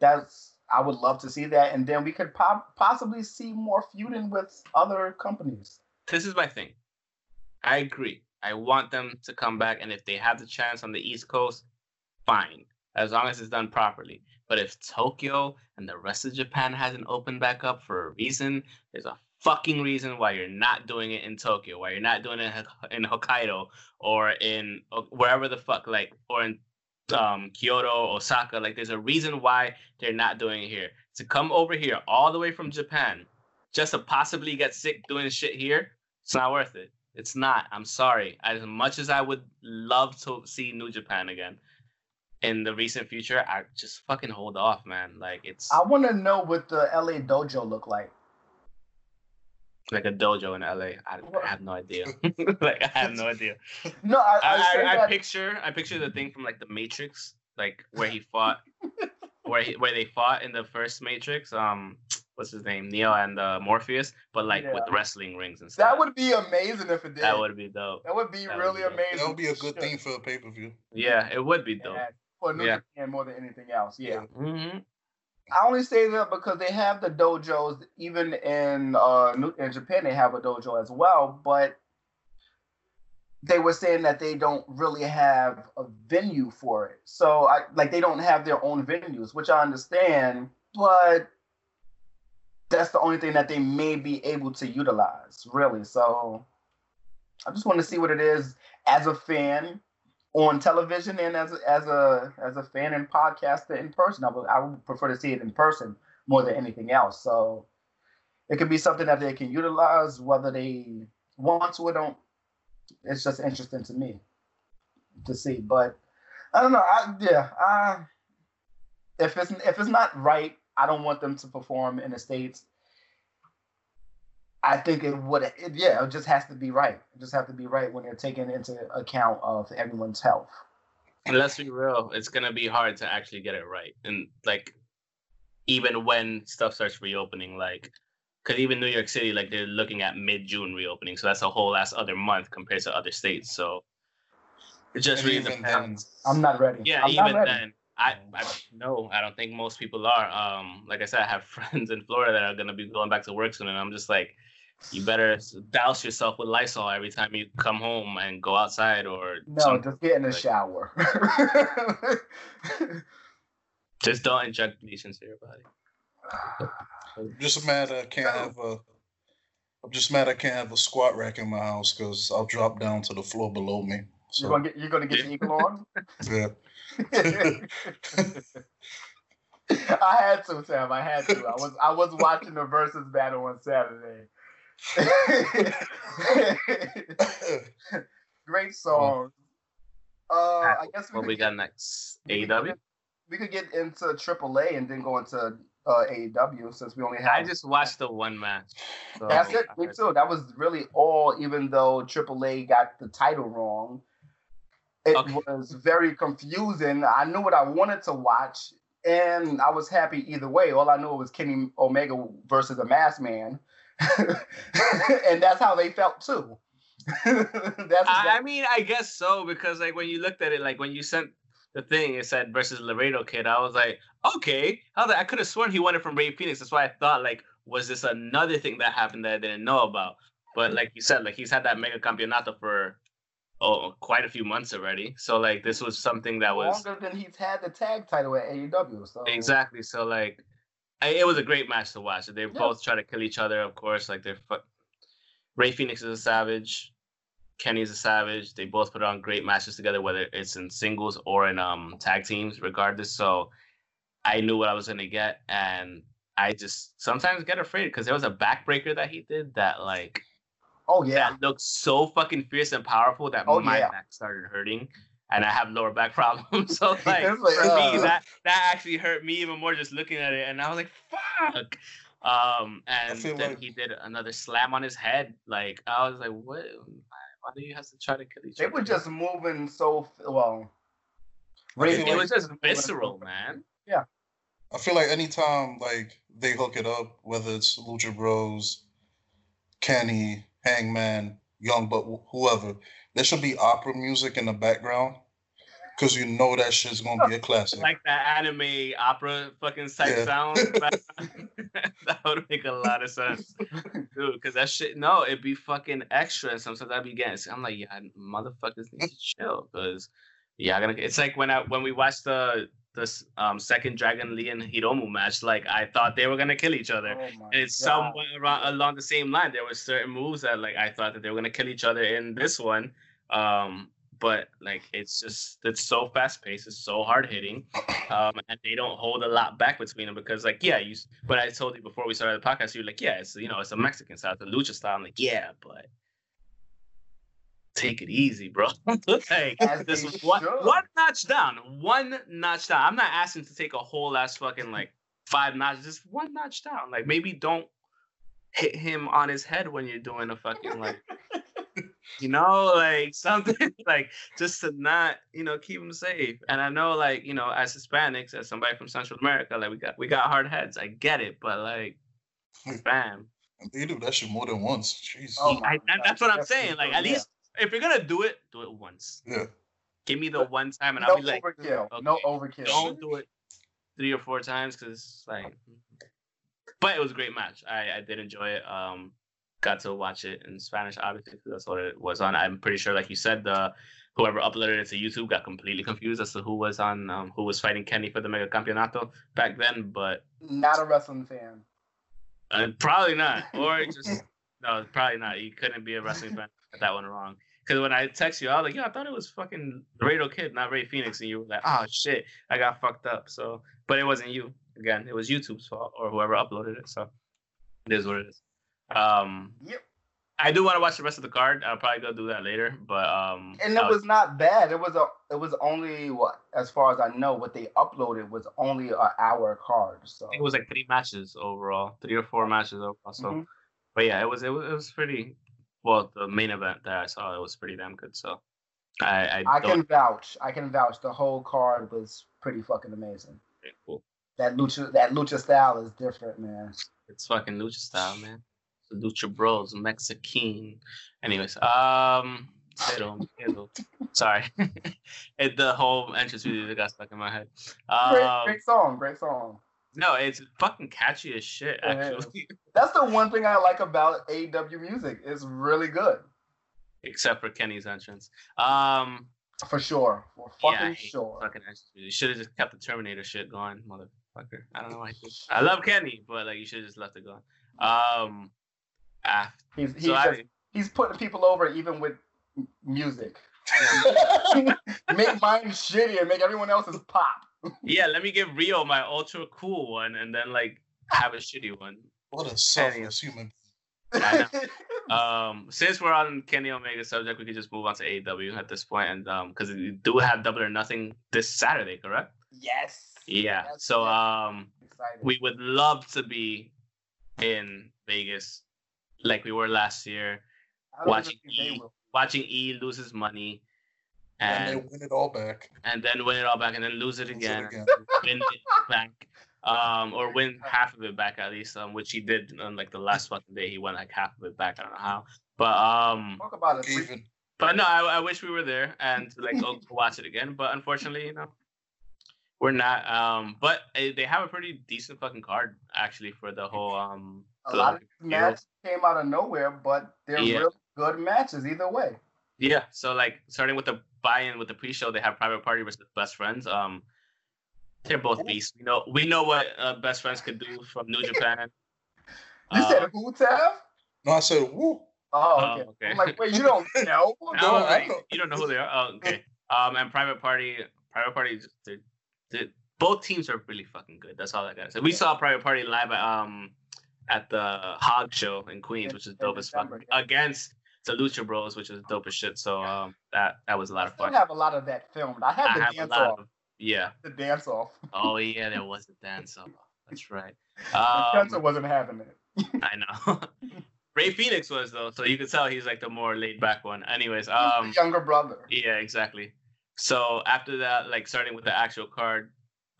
That's I would love to see that, and then we could pop, possibly see more feuding with other companies. This is my thing. I agree. I want them to come back, and if they have the chance on the East Coast, fine, as long as it's done properly. But if Tokyo and the rest of Japan hasn't opened back up for a reason, there's a fucking reason why you're not doing it in Tokyo, why you're not doing it in Hokkaido or in wherever the fuck, like, or in um, Kyoto, Osaka. Like, there's a reason why they're not doing it here. To come over here all the way from Japan just to possibly get sick doing shit here, it's not worth it. It's not. I'm sorry. As much as I would love to see New Japan again in the recent future, I just fucking hold off, man. Like it's. I want to know what the LA dojo look like. Like a dojo in LA. I, I have no idea. like I have no idea. No, I I, I, I, I picture I picture the thing from like the Matrix, like where he fought, where he, where they fought in the first Matrix. Um, what's his name, Neo and uh, Morpheus, but like yeah. with wrestling rings and stuff. That would be amazing if it did. That would be dope. That would be that really would be amazing. That would be a good thing for a pay per view. Yeah, it would be dope. Yeah, for New yeah. Japan more than anything else. Yeah. Mm-hmm. I only say that because they have the dojos, even in uh, in Japan, they have a dojo as well. But they were saying that they don't really have a venue for it. So, I like they don't have their own venues, which I understand. But that's the only thing that they may be able to utilize, really. So I just want to see what it is as a fan on television and as as a as a fan and podcaster in person. I would I would prefer to see it in person more than anything else. So it could be something that they can utilize, whether they want to or don't. It's just interesting to me to see, but I don't know. I yeah, I, if it's if it's not right I don't want them to perform in the states. I think it would, it, yeah, it just has to be right. It just have to be right when they're taking into account of everyone's health. And let's be real, it's gonna be hard to actually get it right, and like, even when stuff starts reopening, like, because even New York City, like, they're looking at mid June reopening, so that's a whole last other month compared to other states. So it just and really depends. Then, I'm not ready. Yeah, I'm even then, I, I no, I don't think most people are. Um, like I said, I have friends in Florida that are gonna be going back to work soon, and I'm just like, you better douse yourself with Lysol every time you come home and go outside, or no, something. just get in the like, shower. just don't inject bleach into your body. I'm just mad I can't have a. I'm just mad I can't have a squat rack in my house because I'll drop down to the floor below me. So. You're gonna get. You're gonna get the eagle on. yeah. I had to, Sam. I had to. I was I was watching the versus battle on Saturday. Great song. Uh, I guess we what we got next? AEW. We could get into AAA and then go into uh, AEW since we only have. I just watched the one match. So That's it. Me too. That was really all. Even though AAA got the title wrong, it okay. was very confusing. I knew what I wanted to watch, and I was happy either way. All I knew was Kenny Omega versus a masked man, and that's how they felt too. that's I, I mean, I guess so because like when you looked at it, like when you sent the thing, it said versus Laredo Kid. I was like, okay, I could have sworn he won it from Rey Fenix. That's why I thought like, was this another thing that happened that I didn't know about? But like you said, like he's had that mega campeonato for oh quite a few months already. So like this was something that was longer than he's had the tag title at AEW. So exactly. So like I, it was a great match to watch. They yeah. both try to kill each other, of course. Like they're fu- Rey Fenix is a savage. Kenny's a savage. They both put on great matches together, whether it's in singles or in um tag teams, regardless. So I knew what I was gonna get, and I just sometimes get afraid because there was a backbreaker that he did that like Oh yeah. That looked so fucking fierce and powerful that oh, my yeah. back started hurting. And I have lower back problems. so like, like for uh, me, that that actually hurt me even more just looking at it. And I was like, fuck. Um, and then like... he did another slam on his head. Like I was like, what? Why do you have to try to kill each they other? They were just moving so well. It, it was just visceral, man. Yeah. I feel like anytime like they hook it up, whether it's Lucha Bros, Kenny, Hangman, Young but whoever, there should be opera music in the background because you know that shit's gonna be a classic. like that anime opera fucking type yeah. sound. that would make a lot of sense, dude. Because that shit, no, it'd be fucking extra. And sometimes I'd be getting, I'm like, yeah, motherfuckers need to chill. Because yeah, gonna. It's like when I when we watched the this um, second Dragon Lee and Hiromu match, like I thought they were gonna kill each other. Oh and it's God. somewhat around along the same line. There were certain moves that like I thought that they were gonna kill each other in this one. Um, but like it's just it's so fast paced, it's so hard hitting, um, and they don't hold a lot back between them because like yeah, you. But I told you before we started the podcast, you're like yeah, it's you know it's a Mexican style, it's a lucha style. I'm like yeah, but take it easy, bro. like this one, one notch down, one notch down. I'm not asking to take a whole ass fucking like five notches, just one notch down. Like maybe don't hit him on his head when you're doing a fucking like you know, like something like just to not, you know, keep him safe. And I know, like, you know, as Hispanics, as somebody from Central America, like we got we got hard heads. I get it, but like, bam. They do that shit more than once. Jeez. Oh I, that's what I'm saying. Like, at least if you're gonna do it, do it once. Yeah. Give me the one time, and no I'll be like, overkill. Okay, no overkill. Don't do it three or four times because like. But it was a great match. I I did enjoy it. Um, got to watch it in Spanish, obviously, because that's what it was on. I'm pretty sure, like you said, the whoever uploaded it to YouTube got completely confused as to who was on, um, who was fighting Kenny for the Mega Campeonato back then. But not a wrestling fan. Uh, probably not, or just no, probably not. You couldn't be a wrestling fan. Got that one wrong. Because when I text you, I was like, "Yeah, I thought it was fucking Laredo Kid, not Rey Fenix," and you were like, "Oh shit, I got fucked up." So, but it wasn't you. Again, it was YouTube's fault or whoever uploaded it. So, it is what it is. Um, yep. I do want to watch the rest of the card. I'll probably go do that later. But um, and it was not bad. It was a. It was only what, as far as I know, what they uploaded was only an hour card. So it was like three matches overall, three or four matches overall. So, mm-hmm. but yeah, it was it was it was pretty. Well, the main event that I saw, it was pretty damn good. So, I I, I can vouch. I can vouch. The whole card was pretty fucking amazing. cool. That lucha that lucha style is different, man. It's fucking lucha style, man. The Lucha Bros, Mexican. Anyways, um, Sorry, it, the whole entrance video got stuck in my head. Um, great, great song, great song. No, it's fucking catchy as shit. Actually, that's the one thing I like about AEW music. It's really good. Except for Kenny's entrance. Um, for sure, for fucking yeah, sure. Fucking entrance. You should have just kept the Terminator shit going, motherfucker. I don't know why. I love Kenny, but like you should have just left it going. Um, Ah, he's he's, so just, I, he's putting people over even with music. make mine shitty and make everyone else's pop. Yeah, let me give Rio my ultra cool one and then like have a shitty one. What a selfless human. um, since we're on Kenny Omega subject, we could just move on to AEW at this point, and um, because we do have Double or Nothing this Saturday, correct? Yes. Yeah. Yes, so um, we would love to be in Vegas like we were last year, watching E, watching E lose his money, and, and, win it all back, and then win it all back, and then lose it again, it again. win it back, um, or win half of it back at least, um, which he did on like the last fucking day. He won like half of it back. I don't know how, but um, talk about it. Even. But no, I, I wish we were there and like go watch it again. But unfortunately, you know, we're not. Um, but uh, they have a pretty decent fucking card actually for the whole um a lot of matches came out of nowhere, but they're yeah. really good matches either way. Yeah. So like starting with the buy-in with the pre-show, they have Private Party versus Best Friends. Um, they're both beasts. We know we know what uh, Best Friends could do from New Japan. you uh, said who, Tav? No, I said woo. Oh, okay. Oh, okay. I'm like, wait, you don't know? no, like, you don't know who they are. Oh, okay. Um, and Private Party, Private Party, they're, they're, both teams are really fucking good. That's all I gotta say. We saw Private Party live at um at the Hog Show in Queens, which is dope as fuck, against the Lucha Bros, which was dope as shit. So um, that that was a lot of fun. I have a lot of that filmed. I have the have dance off. Of, yeah. The dance off. oh yeah, there was a dance off. That's right. Um, Penta wasn't having it. I know. Rey Fenix was though, so you could tell he's like the more laid back one. Anyways, um, younger brother. Yeah, exactly. So after that, like starting with the actual card,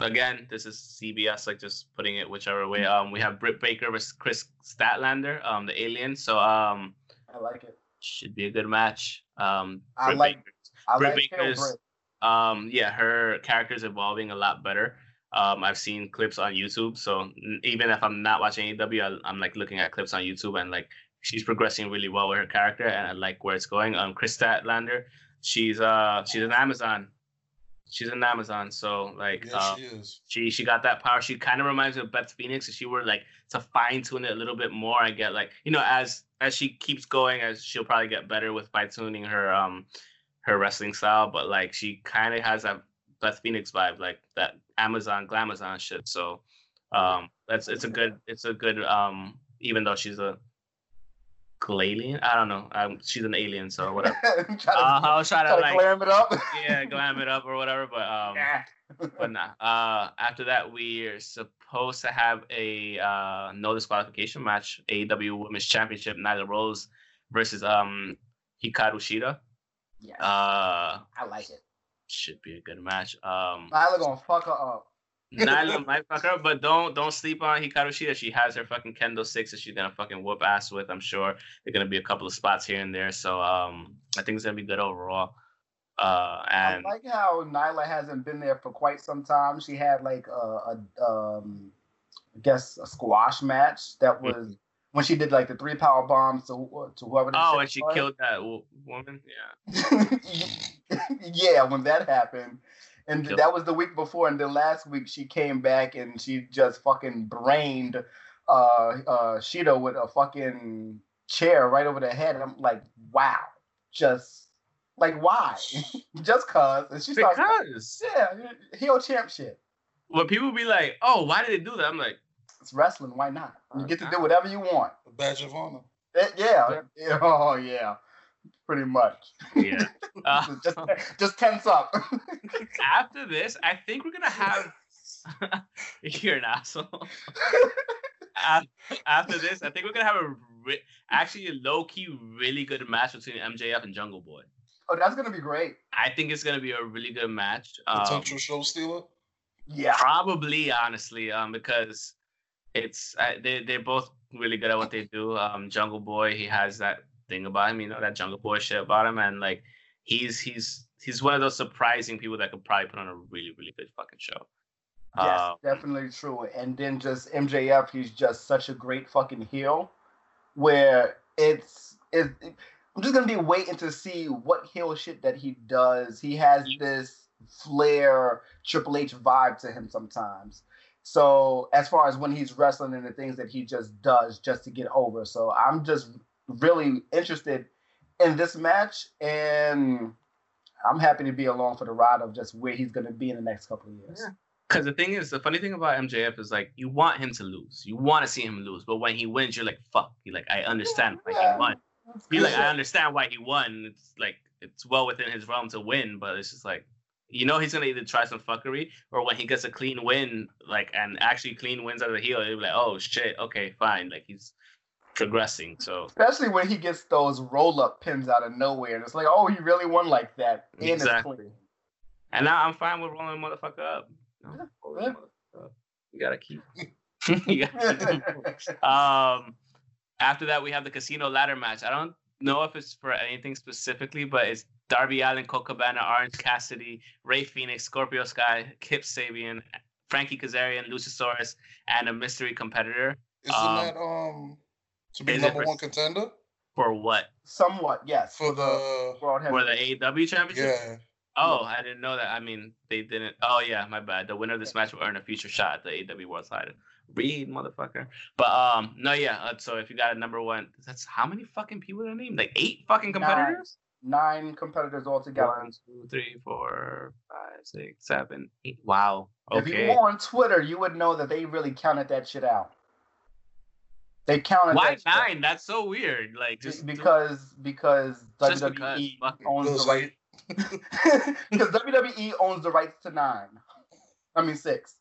again, this is CBS, like just putting it whichever way. Um, we have Britt Baker versus Kris Statlander, um, the alien. So um, I like it. Should be a good match. Um, I Britt like. Baker, I Britt like Baker's, um, yeah, her character's evolving a lot better. Um, I've seen clips on YouTube, so even if I'm not watching AEW, I, am like looking at clips on YouTube, and like she's progressing really well with her character, and I like where it's going. Um, Kris Statlander, she's uh she's an Amazon, she's an Amazon, so like uh, she is. She she got that power. She kind of reminds me of Beth Phoenix. If she were like to fine tune it a little bit more, I get like you know as as she keeps going, as she'll probably get better with fine tuning her um her wrestling style, but like she kind of has that Beth Phoenix vibe, like that Amazon Glamazon shit. So um that's it's a good it's a good um even though she's a alien. I don't know. Um, she's an alien, so whatever. to, uh, I was trying to, like glam it up. yeah, glam it up or whatever. But um, but nah. Uh, after that, we're supposed to have a uh no disqualification match. AEW Women's Championship. Nyla Rose versus um Hikaru Shida. Yeah. Uh, I like it. Should be a good match. Um, Nyla gonna fuck her up. Nyla might fuck her, but don't don't sleep on Hikaru Shida. She has her fucking kendo six that she's gonna fucking whoop ass with. I'm sure there're gonna be a couple of spots here and there. So um, I think it's gonna be good overall. Uh, and I like how Nyla hasn't been there for quite some time. She had like a, a um, I guess a squash match that was mm-hmm. when she did like the three power bombs to to whoever. Oh, and she was. killed that w- woman. Yeah. yeah, when that happened, and yep. that was the week before, and then last week she came back and she just fucking brained uh uh Shida with a fucking chair right over the head. And I'm like, wow, just like why? just cause. And she starts because yeah, heel champ shit. When people be like, oh, why did they do that? I'm like, it's wrestling. Why not? You get to do whatever you want. A badge of honor. It, eh, yeah. yeah. Oh yeah pretty much. Yeah. Uh, just, just tense up. after this, I think we're gonna have. You're an asshole. after this, I think we're gonna have a re- actually a low key really good match between MJF and Jungle Boy. Oh, that's gonna be great. I think it's gonna be a really good match. Potential um, show stealer. Yeah, probably honestly, um, because it's uh, they they're both really good at what they do. Um, Jungle Boy, he has that thing about him, you know, that Jungle Boy shit about him, and like he's he's he's one of those surprising people that could probably put on a really really good fucking show. Yes, um, definitely true. And then just MJF, he's just such a great fucking heel, where it's it, I'm just gonna be waiting to see what heel shit that he does. He has this flair Triple H vibe to him sometimes. So as far as when he's wrestling and the things that he just does just to get over. So I'm just really interested in this match, and I'm happy to be along for the ride of just where he's going to be in the next couple of years. Yeah. Because the thing is, the funny thing about MJF is like you want him to lose, you want to see him lose, but when he wins, you're like, "Fuck!" You like, I understand why he won. You like, I understand why he won. It's like it's well within his realm to win, but it's just like you know he's gonna either try some fuckery or when he gets a clean win, like and actually clean wins out of the heel, he'll be like, "Oh shit, okay, fine." Like he's progressing. So especially when he gets those roll up pins out of nowhere, and it's like, oh, he really won like that. Exactly. And now I'm fine with rolling motherfucker up. yeah. You gotta keep. you gotta keep um, after that, we have the casino ladder match. I don't know if it's for anything specifically, but it's Darby Allin, Colt Cabana, Orange Cassidy, Rey Fenix, Scorpio Sky, Kip Sabian, Frankie Kazarian, Luchasaurus, and a mystery competitor. Isn't um, that um to be Is number one contender? For what? Somewhat, yes. For the for the AEW championship. Yeah. Oh, I didn't know that. I mean, they didn't. Oh yeah, my bad. The winner of this match will earn a future shot at the AEW World Title. Read, motherfucker. But um, no, yeah. Uh, so if you got a number one, that's how many fucking people are named? Like eight fucking competitors. Nine, Nine competitors altogether. One, two, three, four, five, six, seven, eight. Wow. Okay. If you were on Twitter, you would know that they really counted that shit out. They counted. Why that nine? Stuff. That's so weird. Like just because because just WWE because, owns the right. because WWE owns the rights to nine. I mean six.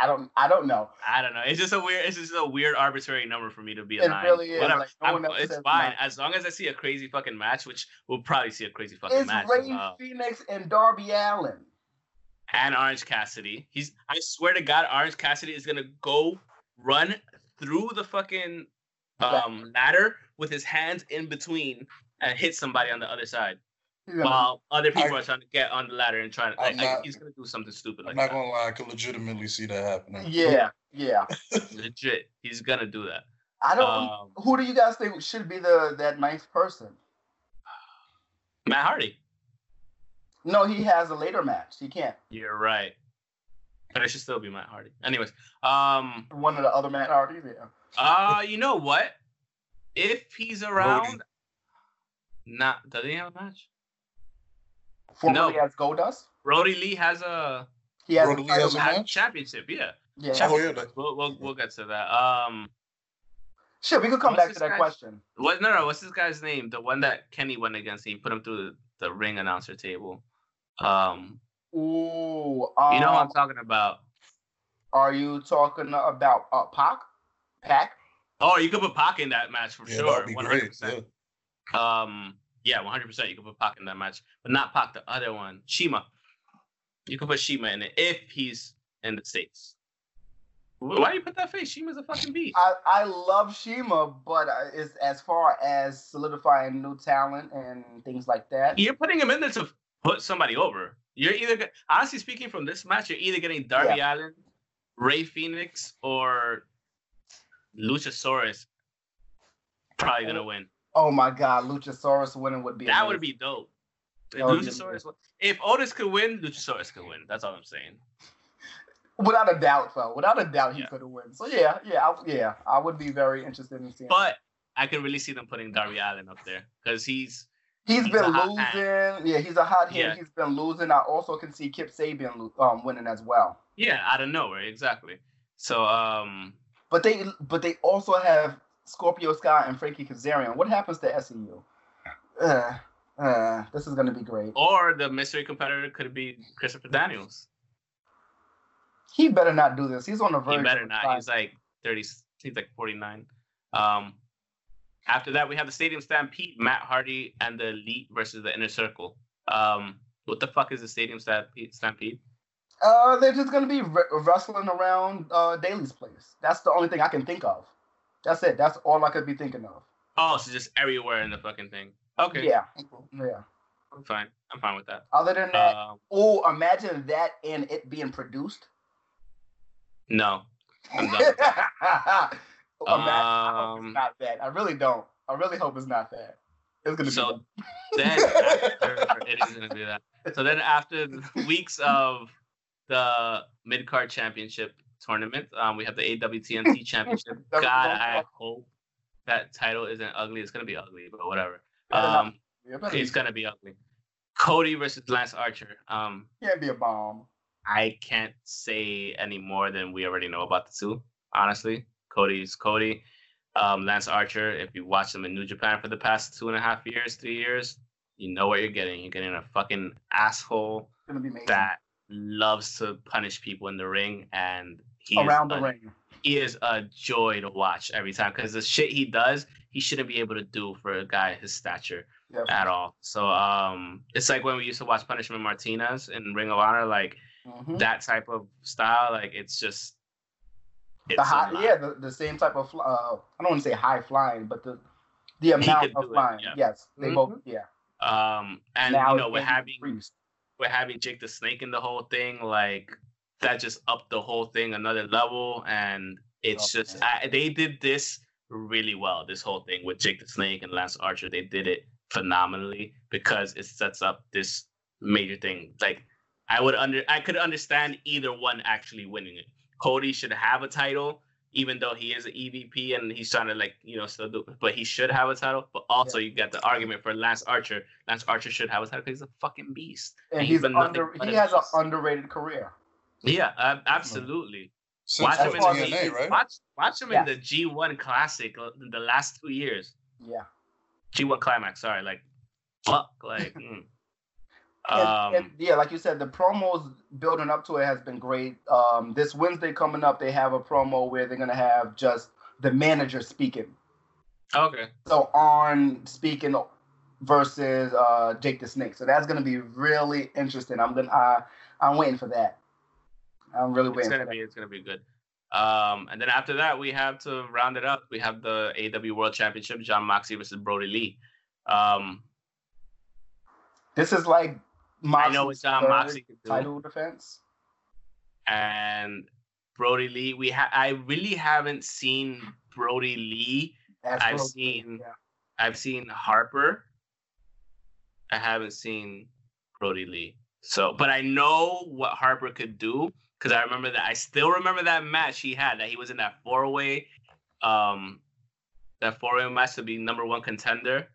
I don't. I don't know. I don't know. It's just a weird. It's just a weird arbitrary number for me to be a it nine. Really is. Whatever. Like, no it's fine nine. as long as I see a crazy fucking match, which we'll probably see a crazy fucking it's match. Rey uh, Fenix and Darby Allin. And Orange Cassidy. He's. I swear to God, Orange Cassidy is gonna go run through the fucking um, ladder with his hands in between and hit somebody on the other side. Yeah. While other people I, are trying to get on the ladder and trying to, like, not, he's gonna do something stupid like I'm not gonna lie, I can legitimately see that happening. Yeah, yeah. Legit, he's gonna do that. I don't. Um, who do you guys think should be the that ninth person? Matt Hardy. No, he has a later match. He can't. You're right. But it should still be Matt Hardy. Anyways, um, one of the other Matt Hardys. Yeah. Uh, you know what? If he's around, not does he have a match? Formerly no. as Goldust. Brodie Lee has a. He has Brodie a, has a match? championship. Yeah. Yeah. Championship. Oh, yeah. We'll, we'll we'll get to that. Um. Sure, we could come back to that question. What? No, no. What's this guy's name? The one that Kenny went against. He put him through the, the ring announcer table. Um. Ooh. Um, you know what I'm um, talking about. Are you talking about uh, Pac? Pac? Oh, you could put Pac in that match for yeah, sure. One hundred percent. Um, yeah, one hundred percent. You could put Pac in that match, but not Pac. The other one, Shima. You could put Shima in it if he's in the states. Why do you put that face? Shima's a fucking beast. I, I love Shima, but it's, as far as solidifying new talent and things like that, you're putting him in there to put somebody over. You're either honestly speaking from this match, you're either getting Darby yeah. Allin, Rey Fenix, or Luchasaurus. Probably gonna win. Oh my god, Luchasaurus winning would be that amazing. would be dope. If Luchasaurus, if Otis could win, Luchasaurus could win. That's all I'm saying. Without a doubt, though. Without a doubt, he yeah. could have won. So yeah, yeah, I, yeah. I would be very interested in seeing. But I can really see them putting Darby Allin up there because he's He's, he's been losing. Yeah, he's a hot hand. Yeah. He's been losing. I also can see Kip Sabian um, winning as well. Yeah, out of nowhere, exactly. So, um, but they but they also have Scorpio Sky and Frankie Kazarian. What happens to SCU? Uh, uh, this is gonna be great. Or the mystery competitor could be Christopher Daniels. He better not do this. He's on the verge. He better not. He's like thirty. He's like forty nine. Um, after that, we have the Stadium Stampede, Matt Hardy and the Elite versus the Inner Circle. Um, what the fuck is the Stadium Stampede? Uh, they're just gonna be wrestling around uh, Daily's place. That's the only thing I can think of. That's it. That's all I could be thinking of. Oh, so just everywhere in the fucking thing. Okay. Yeah. Yeah. I'm fine. I'm fine with that. Other than that, um, oh, imagine that and it being produced. No. I'm done. I hope it's um, not that. I really don't. I really hope it's not that. It's gonna so be. then after, it is gonna be that. So then after weeks of the mid card championship tournament, um, we have the AWTNT championship. God, I hope that title isn't ugly. It's gonna be ugly, but whatever. Um, it's gonna be ugly. Cody versus Lance Archer. Um, can't be a bomb. I can't say any more than we already know about the two. Honestly, Cody's Cody. Um, Lance Archer, if you watch him in New Japan for the past two and a half years, three years, you know what you're getting. You're getting a fucking asshole that loves to punish people in the ring, and he around the a, ring. He is a joy to watch every time because the shit he does, he shouldn't be able to do for a guy his stature at all. So um, it's like when we used to watch Punishment Martinez in Ring of Honor, like mm-hmm. that type of style. Like it's just the high, yeah, the, the same type of uh, I don't want to say high flying, but the the amount of flying. It, yeah. Yes, they mm-hmm. both. Yeah. Um, and now you know we're having we're having Jake the Snake in the whole thing, like that just upped the whole thing another level, and it's okay. just I, they did this really well. This whole thing with Jake the Snake and Lance Archer, they did it phenomenally because it sets up this major thing. Like I would under I could understand either one actually winning it Cody should have a title, even though he is an EVP and he's trying to like you know still do, but he should have a title. But also yeah. you got the argument for Lance Archer. Lance Archer should have a title because he's a fucking beast. And, and he's, he's under, he has an underrated career. Yeah, uh, absolutely. watch him, in the, DNA, right? watch, watch him in the G1 Classic in the last two years. Yeah. G1 Climax, sorry, like fuck, like. mm. Um, and, and, yeah, like you said, the promos building up to it has been great. Um, this Wednesday coming up, they have a promo where they're gonna have just the manager speaking. Okay. So on speaking versus uh, Jake the Snake. So that's gonna be really interesting. I'm gonna uh, I'm waiting for that. I'm really waiting. It's gonna be that. it's gonna be good. Um, and then after that, we have to round it up. We have the AW World Championship, Jon Moxley versus Brodie Lee. Um, this is like Moxley's I know it's Jon Moxley. Title defense. And Brodie Lee, we ha- I really haven't seen Brodie Lee. That's I've Brodie, seen yeah. I've seen Harper. I haven't seen Brodie Lee. So, but I know what Harper could do because I remember that. I still remember that match he had that he was in that four way, um, that four way match to be number one contender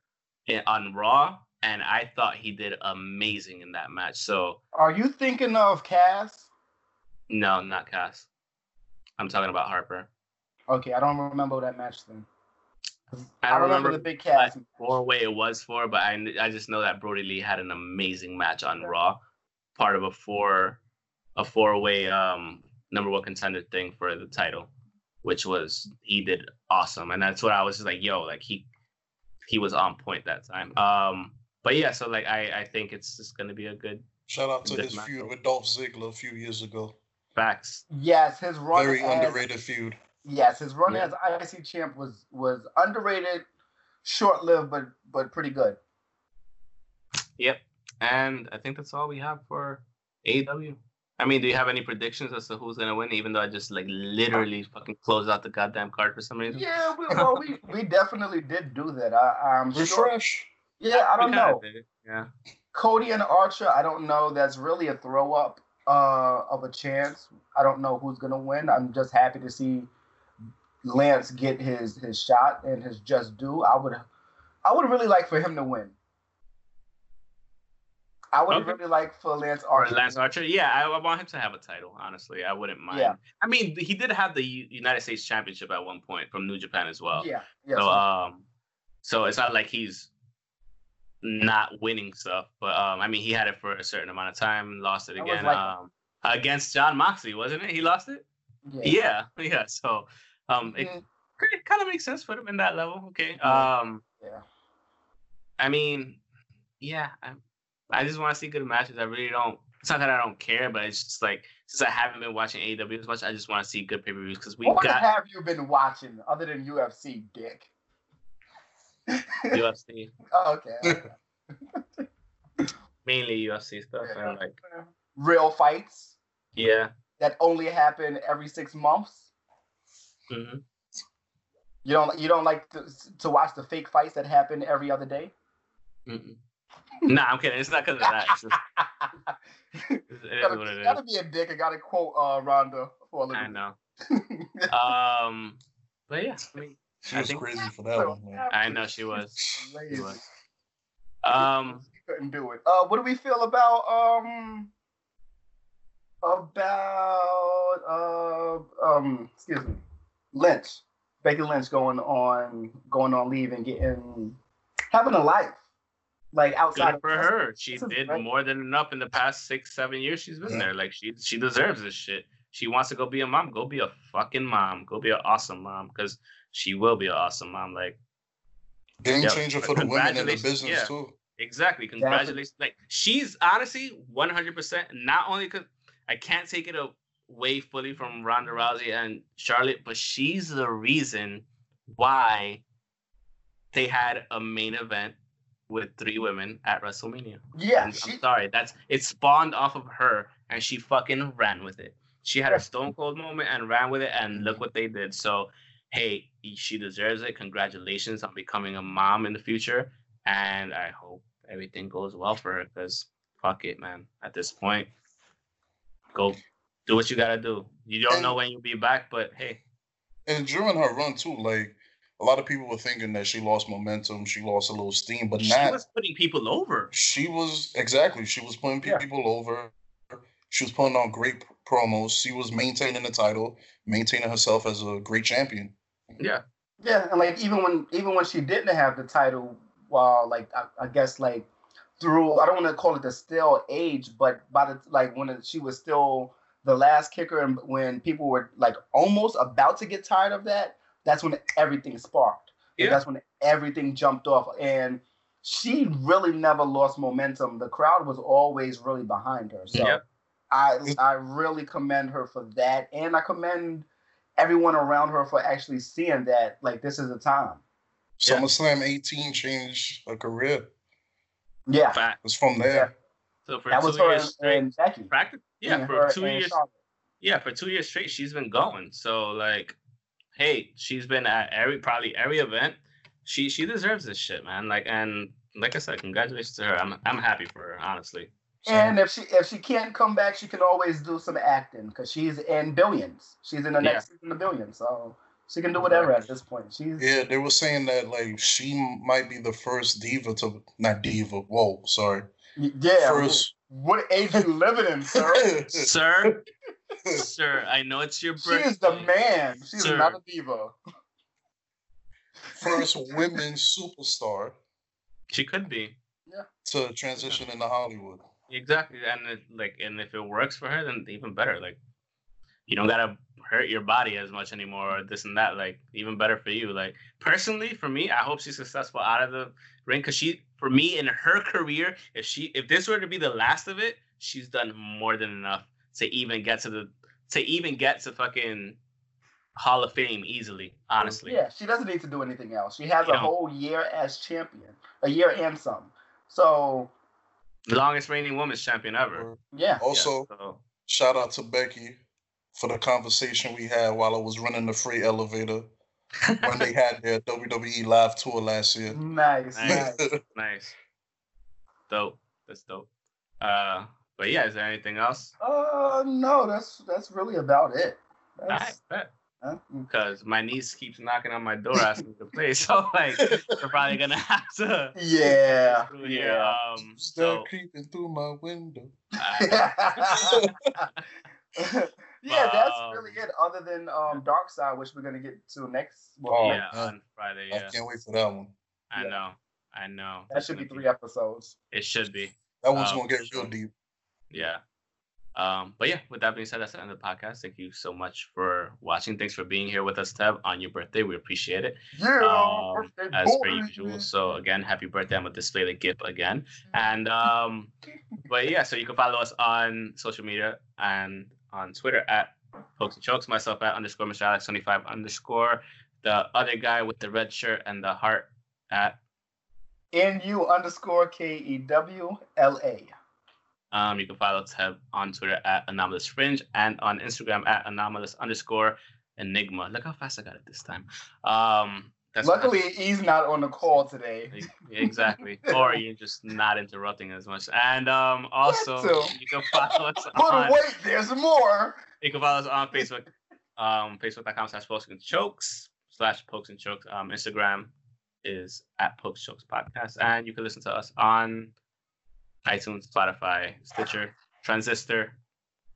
in, on Raw, and I thought he did amazing in that match. So, are you thinking of Cass? No, not Cass. I'm talking about Harper. Okay, I don't remember that match then. I, I remember, remember, the big Cass four way it was for, but I I just know that Brodie Lee had an amazing match on Raw, part of a four a four way um number one contender thing for the title, which was he did awesome, and that's what I was just like, yo, like he he was on point that time. Um, but yeah, so like I I think it's just gonna be a good. Shout out to his feud with Dolph Ziggler a few years ago. Facts. Yes, his run. Very as, underrated feud. Yes, his run yeah. as IC champ was was underrated, short lived, but but pretty good. Yep, and I think that's all we have for AEW. I mean, do you have any predictions as to who's gonna win? Even though I just like literally fucking closed out the goddamn card for some reason. Yeah, we, well, we, we definitely did do that. I, I'm refresh. Sure. Yeah, I don't know. Yeah. Cody and Archer, I don't know. That's really a throw up uh, of a chance. I don't know who's gonna win. I'm just happy to see Lance get his his shot and his just due. I would I would really like for him to win. I would okay. really like for Lance Archer. Lance Archer, yeah, I, I, want him to have a title. Honestly, I wouldn't mind. Yeah. I mean, he did have the United States Championship at one point from New Japan as well. Yeah. Yeah. So, um, so it's not like he's not winning stuff, but um, I mean, he had it for a certain amount of time, lost it again. Like, um, against Jon Moxley, wasn't it? He lost it. Yeah. Yeah. yeah. So, um, mm-hmm. it, it kind of makes sense for him in that level. Okay. Um. Yeah. I mean, yeah. I, I just want to see good matches. I really don't. It's not that I don't care, but it's just like since I haven't been watching AEW as much, I just want to see good pay per views because we what got. have you been watching other than UFC, Dick? UFC. oh, okay. Mainly UFC stuff yeah. and like real fights. Yeah. That only happen every six months. Mm-hmm. You don't you don't like to, to watch the fake fights that happen every other day. Mm-mm nah, I'm kidding. It's not because of that. It's just, it gotta, what it gotta be a dick. I gotta quote uh, Ronda for a little. I know. um, but yeah, I mean, she was crazy for that one. Man. I know she was. She was. Um, couldn't do it. Uh, what do we feel about um about uh um excuse me Lynch, Becky Lynch going on going on leave and getting having a life like outside Good for her. She did right? more than enough in the past six, seven years she's been yeah. there. Like she she deserves this shit. She wants to go be a mom. Go be a fucking mom. Go be an awesome mom because she will be an awesome mom. Like game changer for the women in the business yeah, too. Exactly. Congratulations. Like she's honestly one hundred percent. Not only because I can't take it away fully from Ronda Rousey and Charlotte, but she's the reason why they had a main event with three women at WrestleMania. Yeah, she... I'm sorry. That's it spawned off of her, and she fucking ran with it. She had a Stone Cold moment and ran with it, and look what they did. So, hey, she deserves it. Congratulations on becoming a mom in the future, and I hope everything goes well for her. Because fuck it, man. At this point, go do what you gotta do. You don't and, know when you'll be back, but hey. And during her run too, like a lot of people were thinking that she lost momentum, she lost a little steam, but she not. She was putting people over. She was exactly. She was putting yeah. people over. She was putting on great promos. She was maintaining the title, maintaining herself as a great champion. Yeah. Yeah, and like even when even when she didn't have the title, while like I, I guess like through I don't want to call it the stale age, but by the like when it, she was still the last kicker and when people were like almost about to get tired of that, that's when everything sparked. Yeah. That's when everything jumped off. And she really never lost momentum. The crowd was always really behind her. So yep. I I really commend her for that. And I commend everyone around her for actually seeing that like this is the time. SummerSlam yeah. 18 changed her career. Yeah. Fact. It's from there. Yeah. So for that two was years straight, practice, yeah, and for two years, yeah, for two years straight, she's been going. So like, hey, she's been at every probably every event. She she deserves this shit, man. Like, and like I said, congratulations to her. I'm I'm happy for her, honestly. And if she if she can't come back, she can always do some acting because she's in Billions. She's in the next yeah. season of Billions, so she can do whatever at this point. She's yeah. They were saying that like she might be the first diva to not diva. Whoa, sorry. Yeah. First. What age you living in, sir? sir, sir. I know it's your birthday. She is the man. She's sir. not a diva. First women superstar. She could be. Yeah. To transition into Hollywood. Exactly, and it, like, and if it works for her, then even better. Like, you don't gotta hurt your body as much anymore, or this and that. Like, even better for you. Like, personally, for me, I hope she's successful out of the ring because she, for me, in her career, if she, if this were to be the last of it, she's done more than enough to even get to the, to even get to fucking Hall of Fame easily. Honestly, yeah, she doesn't need to do anything else. She has you a know, whole year as champion, a year and some. So longest reigning women's champion ever. Yeah. Also, yeah, so. shout out to Becky for the conversation we had while I was running the free elevator when they had their WWE live tour last year. Nice, nice, nice. Dope. That's dope. Uh, but yeah, is there anything else? Uh, no. That's that's really about it. That's, All right, bet because my niece keeps knocking on my door asking to play. So like, we're probably gonna have to. Yeah. Yeah. Um, Start so, creeping through my window. yeah, that's um, really it. Other than um, Dark Side, which we're gonna get to next. Well, oh, yeah, on Friday. Yeah. I can't wait for that one. I yeah. know. I know. That should be three episodes. It should be. That one's um, gonna get real deep. Yeah. Um, but yeah, with that being said, that's the end of the podcast. Thank you so much for watching. Thanks for being here with us, Teb, on your birthday. We appreciate it. Yeah, um, as per usual. So again, happy birthday. I'm gonna display the gift again. And um, but yeah, so you can follow us on social media and on Twitter at Pokes and Chokes, myself at underscore Mr. Alex 25 underscore, the other guy with the red shirt and the heart at NU underscore K E W L A. Um, you can follow Teb on Twitter at Anomalous Fringe and on Instagram at Anomalous underscore Enigma. Look how fast I got it this time. Um, Luckily, he's not on the call today. exactly. or you're just not interrupting as much. And um, also, you can follow us But on, wait, there's more. You can follow us on Facebook, um, facebook.com slash pokes and chokes slash pokes and chokes. Um, Instagram is at pokes chokes podcast. And you can listen to us on iTunes, Spotify, Stitcher, Transistor.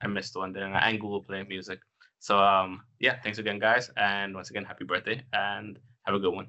I missed one there, and Google Play Music. So um, yeah, thanks again, guys, and once again, happy birthday, and have a good one.